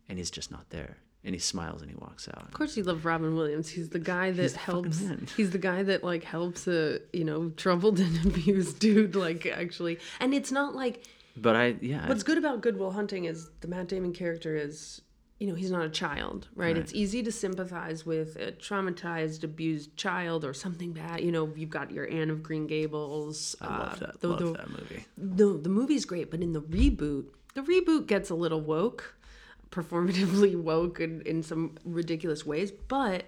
[SPEAKER 1] And he's just not there. And he smiles and he walks out.
[SPEAKER 4] Of course, you love Robin Williams. He's the guy that
[SPEAKER 1] the
[SPEAKER 4] helps. He's the guy that like helps a you know troubled and abused dude. Like actually, and it's not like
[SPEAKER 1] But I, yeah.
[SPEAKER 4] what's good about Good Will Hunting is the Matt Damon character is you know he's not a child, right?
[SPEAKER 1] Right.
[SPEAKER 4] It's easy to sympathize with a traumatized, abused child or something bad. You know, you've got your Anne of Green Gables.
[SPEAKER 1] I love
[SPEAKER 4] uh,
[SPEAKER 1] that.
[SPEAKER 4] the-
[SPEAKER 1] love
[SPEAKER 4] the-
[SPEAKER 1] that movie.
[SPEAKER 4] no, the movie's great, but in the reboot, the reboot gets a little woke, performatively woke in, in some ridiculous ways, but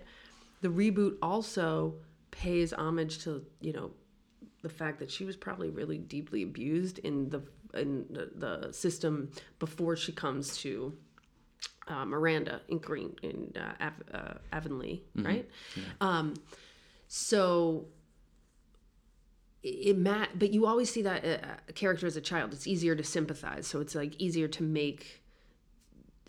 [SPEAKER 4] the reboot also pays homage to, you know, the fact that she was probably really deeply abused in the in the, the system before she comes to uh, Miranda in Green in uh, Av- uh, Avonlea, right? Um, so it ma- but you always see that uh, a character as a child. It's easier to sympathize. So it's like easier to make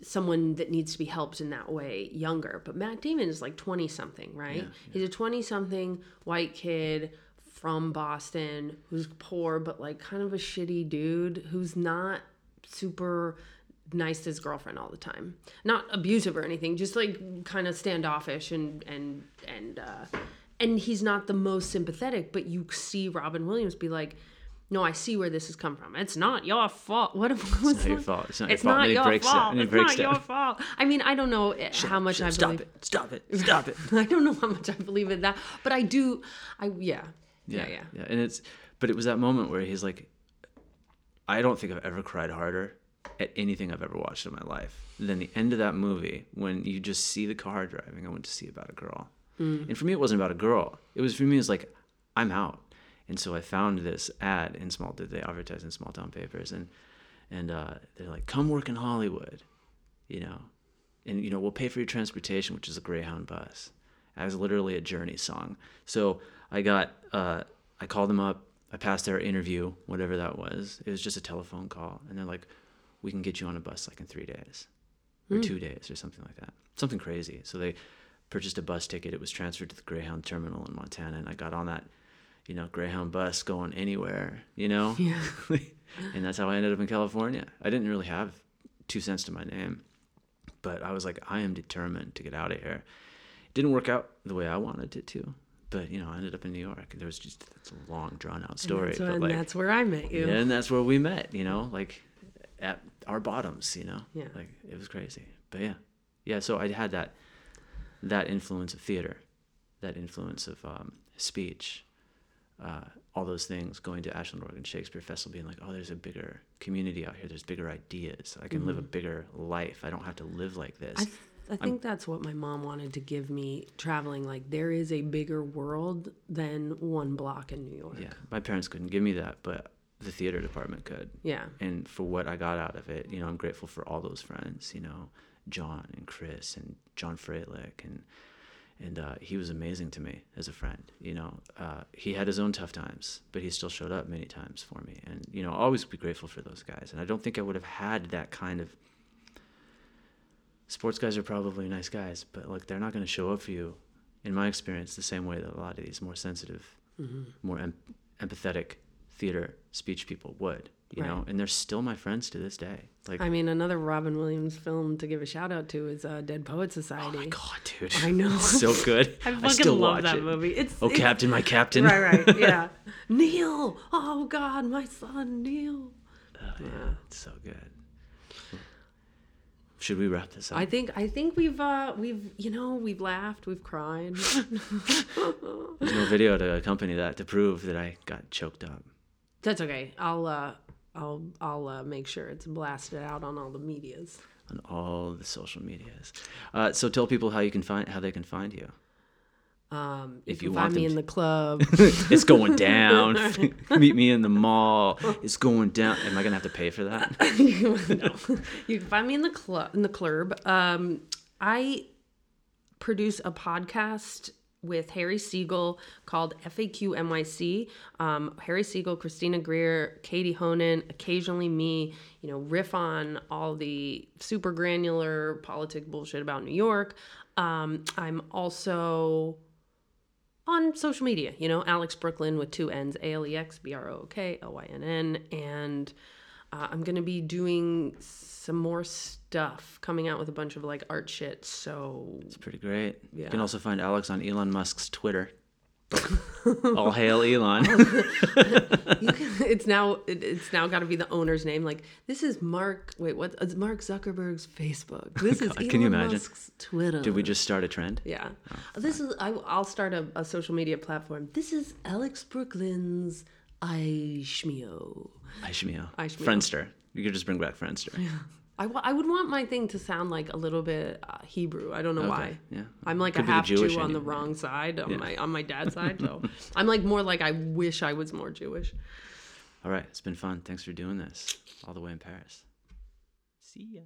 [SPEAKER 4] someone that needs to be helped in that way younger. But matt damon is like 20 something right he's a 20 something white kid from boston who's poor but like kind of a shitty dude who's not super nice to his girlfriend all the time. Not abusive or anything just like kind of standoffish and and and uh and he's not the most sympathetic but you see robin williams be like no i see where this has come from it's not your fault what if
[SPEAKER 1] It's not your fault. It's not your fault.
[SPEAKER 4] not your
[SPEAKER 1] breaks
[SPEAKER 4] fault.
[SPEAKER 1] He
[SPEAKER 4] It's
[SPEAKER 1] breaks
[SPEAKER 4] not
[SPEAKER 1] down.
[SPEAKER 4] your fault. I mean, I don't know eh, how much I
[SPEAKER 1] Stop
[SPEAKER 4] believe.
[SPEAKER 1] it. Stop it. Stop it.
[SPEAKER 4] I don't know how much I believe in that, but I do. I yeah, yeah, yeah.
[SPEAKER 1] yeah. And it's, but it was that moment where he's like, I don't think I've ever cried harder at anything I've ever watched in my life than the end of that movie when you just see the car driving. I went to see about a girl, and for me it wasn't about a girl. It was for me. It's like I'm out, and so I found this ad in small. They advertise in small town papers, and and uh, they're like, come work in Hollywood, you know, and you know we'll pay for your transportation, which is a Greyhound bus. I was literally a Journey song. So I got, uh, I called them up. I passed their interview, whatever that was. It was just a telephone call, and they're like, "We can get you on a bus like in three days, or two days, or something like that. Something crazy." So they purchased a bus ticket. It was transferred to the Greyhound terminal in Montana, and I got on that, you know, Greyhound bus going anywhere, you know.
[SPEAKER 4] Yeah.
[SPEAKER 1] and that's how I ended up in California. I didn't really have two cents to my name, but I was like, I am determined to get out of here. It didn't work out the way I wanted it to, but you know, I ended up in New York. There was just that's a long, drawn out story,
[SPEAKER 4] That's, and
[SPEAKER 1] like,
[SPEAKER 4] that's where I met you.
[SPEAKER 1] yeah, and that's where we met. You know, like at our bottoms. You know,
[SPEAKER 4] Yeah.
[SPEAKER 1] like it was crazy. But yeah, yeah. So I had that that influence of theater, that influence of um, speech, uh, all those things. Going to Ashland, Oregon Shakespeare Festival, being like, oh, there's a bigger community out here. There's bigger ideas. I can live a bigger life. I don't have to live like this.
[SPEAKER 4] Mm-hmm. I, th- I think that's what my mom wanted to give me traveling. Like there is a bigger world than one block in New York.
[SPEAKER 1] yeah, my parents couldn't give me that, but the theater department could.
[SPEAKER 4] Yeah.
[SPEAKER 1] and for what I got out of it, you know, I'm grateful for all those friends, you know, John and Chris and John Freilich and and uh, he was amazing to me as a friend. You know, uh, he had his own tough times, but he still showed up many times for me, and you know, I'll always be grateful for those guys. And I don't think I would have had that kind of. Sports guys are probably nice guys, but like they're not going to show up for you, in my experience, the same way that a lot of these more sensitive, more em- empathetic theater speech people would, you know, and they're still my friends to this day. Like,
[SPEAKER 4] I mean, another Robin Williams film to give a shout out to is uh, Dead Poet Society.
[SPEAKER 1] oh my god, dude,
[SPEAKER 4] I know.
[SPEAKER 1] So good.
[SPEAKER 4] I fucking
[SPEAKER 1] still
[SPEAKER 4] love that
[SPEAKER 1] it.
[SPEAKER 4] movie. It's
[SPEAKER 1] Oh,
[SPEAKER 4] it's-
[SPEAKER 1] Captain, my Captain.
[SPEAKER 4] Right, right, yeah. Neil. Oh God, my son Neil.
[SPEAKER 1] Oh, yeah, it's so good. Should we wrap this up?
[SPEAKER 4] I think I think we've uh we've you know we've laughed, we've cried.
[SPEAKER 1] There's no video to accompany that to prove that I got choked up.
[SPEAKER 4] That's okay. I'll uh I'll I'll uh, make sure it's blasted out on all the medias.
[SPEAKER 1] on all the social medias. Uh, so tell people how you can find how they can find you.
[SPEAKER 4] Um,
[SPEAKER 1] If you
[SPEAKER 4] you,
[SPEAKER 1] want
[SPEAKER 4] find me in
[SPEAKER 1] to-
[SPEAKER 4] the club,
[SPEAKER 1] it's going down. Meet me in the mall. It's going down. Am I gonna have to pay for that?
[SPEAKER 4] no. you can find me in the club in the club. Um, I produce a podcast with Harry Siegel called FAQ NYC. Um, Harry Siegel, Christina Greer, Katie Honan, occasionally me. You know, riff on all the super granular politic bullshit about New York. Um, I'm also on social media, you know, Alex Brook Lynn with two N's, A L E X B R O K L Y N N. And uh, I'm going to be doing some more stuff, coming out with a bunch of like art shit. So,
[SPEAKER 1] It's pretty great. Yeah. You can also find Alex on Elon Musk's Twitter. All hail Elon.
[SPEAKER 4] you can, it's now it, it's now got to be the owner's name. Like this is Mark. Wait, what? It's Mark Zuckerberg's Facebook. This is
[SPEAKER 1] God,
[SPEAKER 4] Elon
[SPEAKER 1] can you imagine?
[SPEAKER 4] Musk's Twitter.
[SPEAKER 1] Did we just start a trend?
[SPEAKER 4] Yeah. this is. I, I'll start a, a social media platform. This is Alex Brook Lynn's iShmeo.
[SPEAKER 1] Ishmael.
[SPEAKER 4] Ishmael.
[SPEAKER 1] Friendster. You could just bring back Friendster.
[SPEAKER 4] I, wa- I would want my thing to sound like a little bit uh, Hebrew. I don't know why.
[SPEAKER 1] Yeah.
[SPEAKER 4] I'm like
[SPEAKER 1] Could
[SPEAKER 4] a half
[SPEAKER 1] Jewish
[SPEAKER 4] Jew on the wrong side on
[SPEAKER 1] Yeah.
[SPEAKER 4] my on my dad's side. So I'm like more like I wish I was more Jewish.
[SPEAKER 1] All right. It's been fun. Thanks for doing this all the way in Paris. See ya.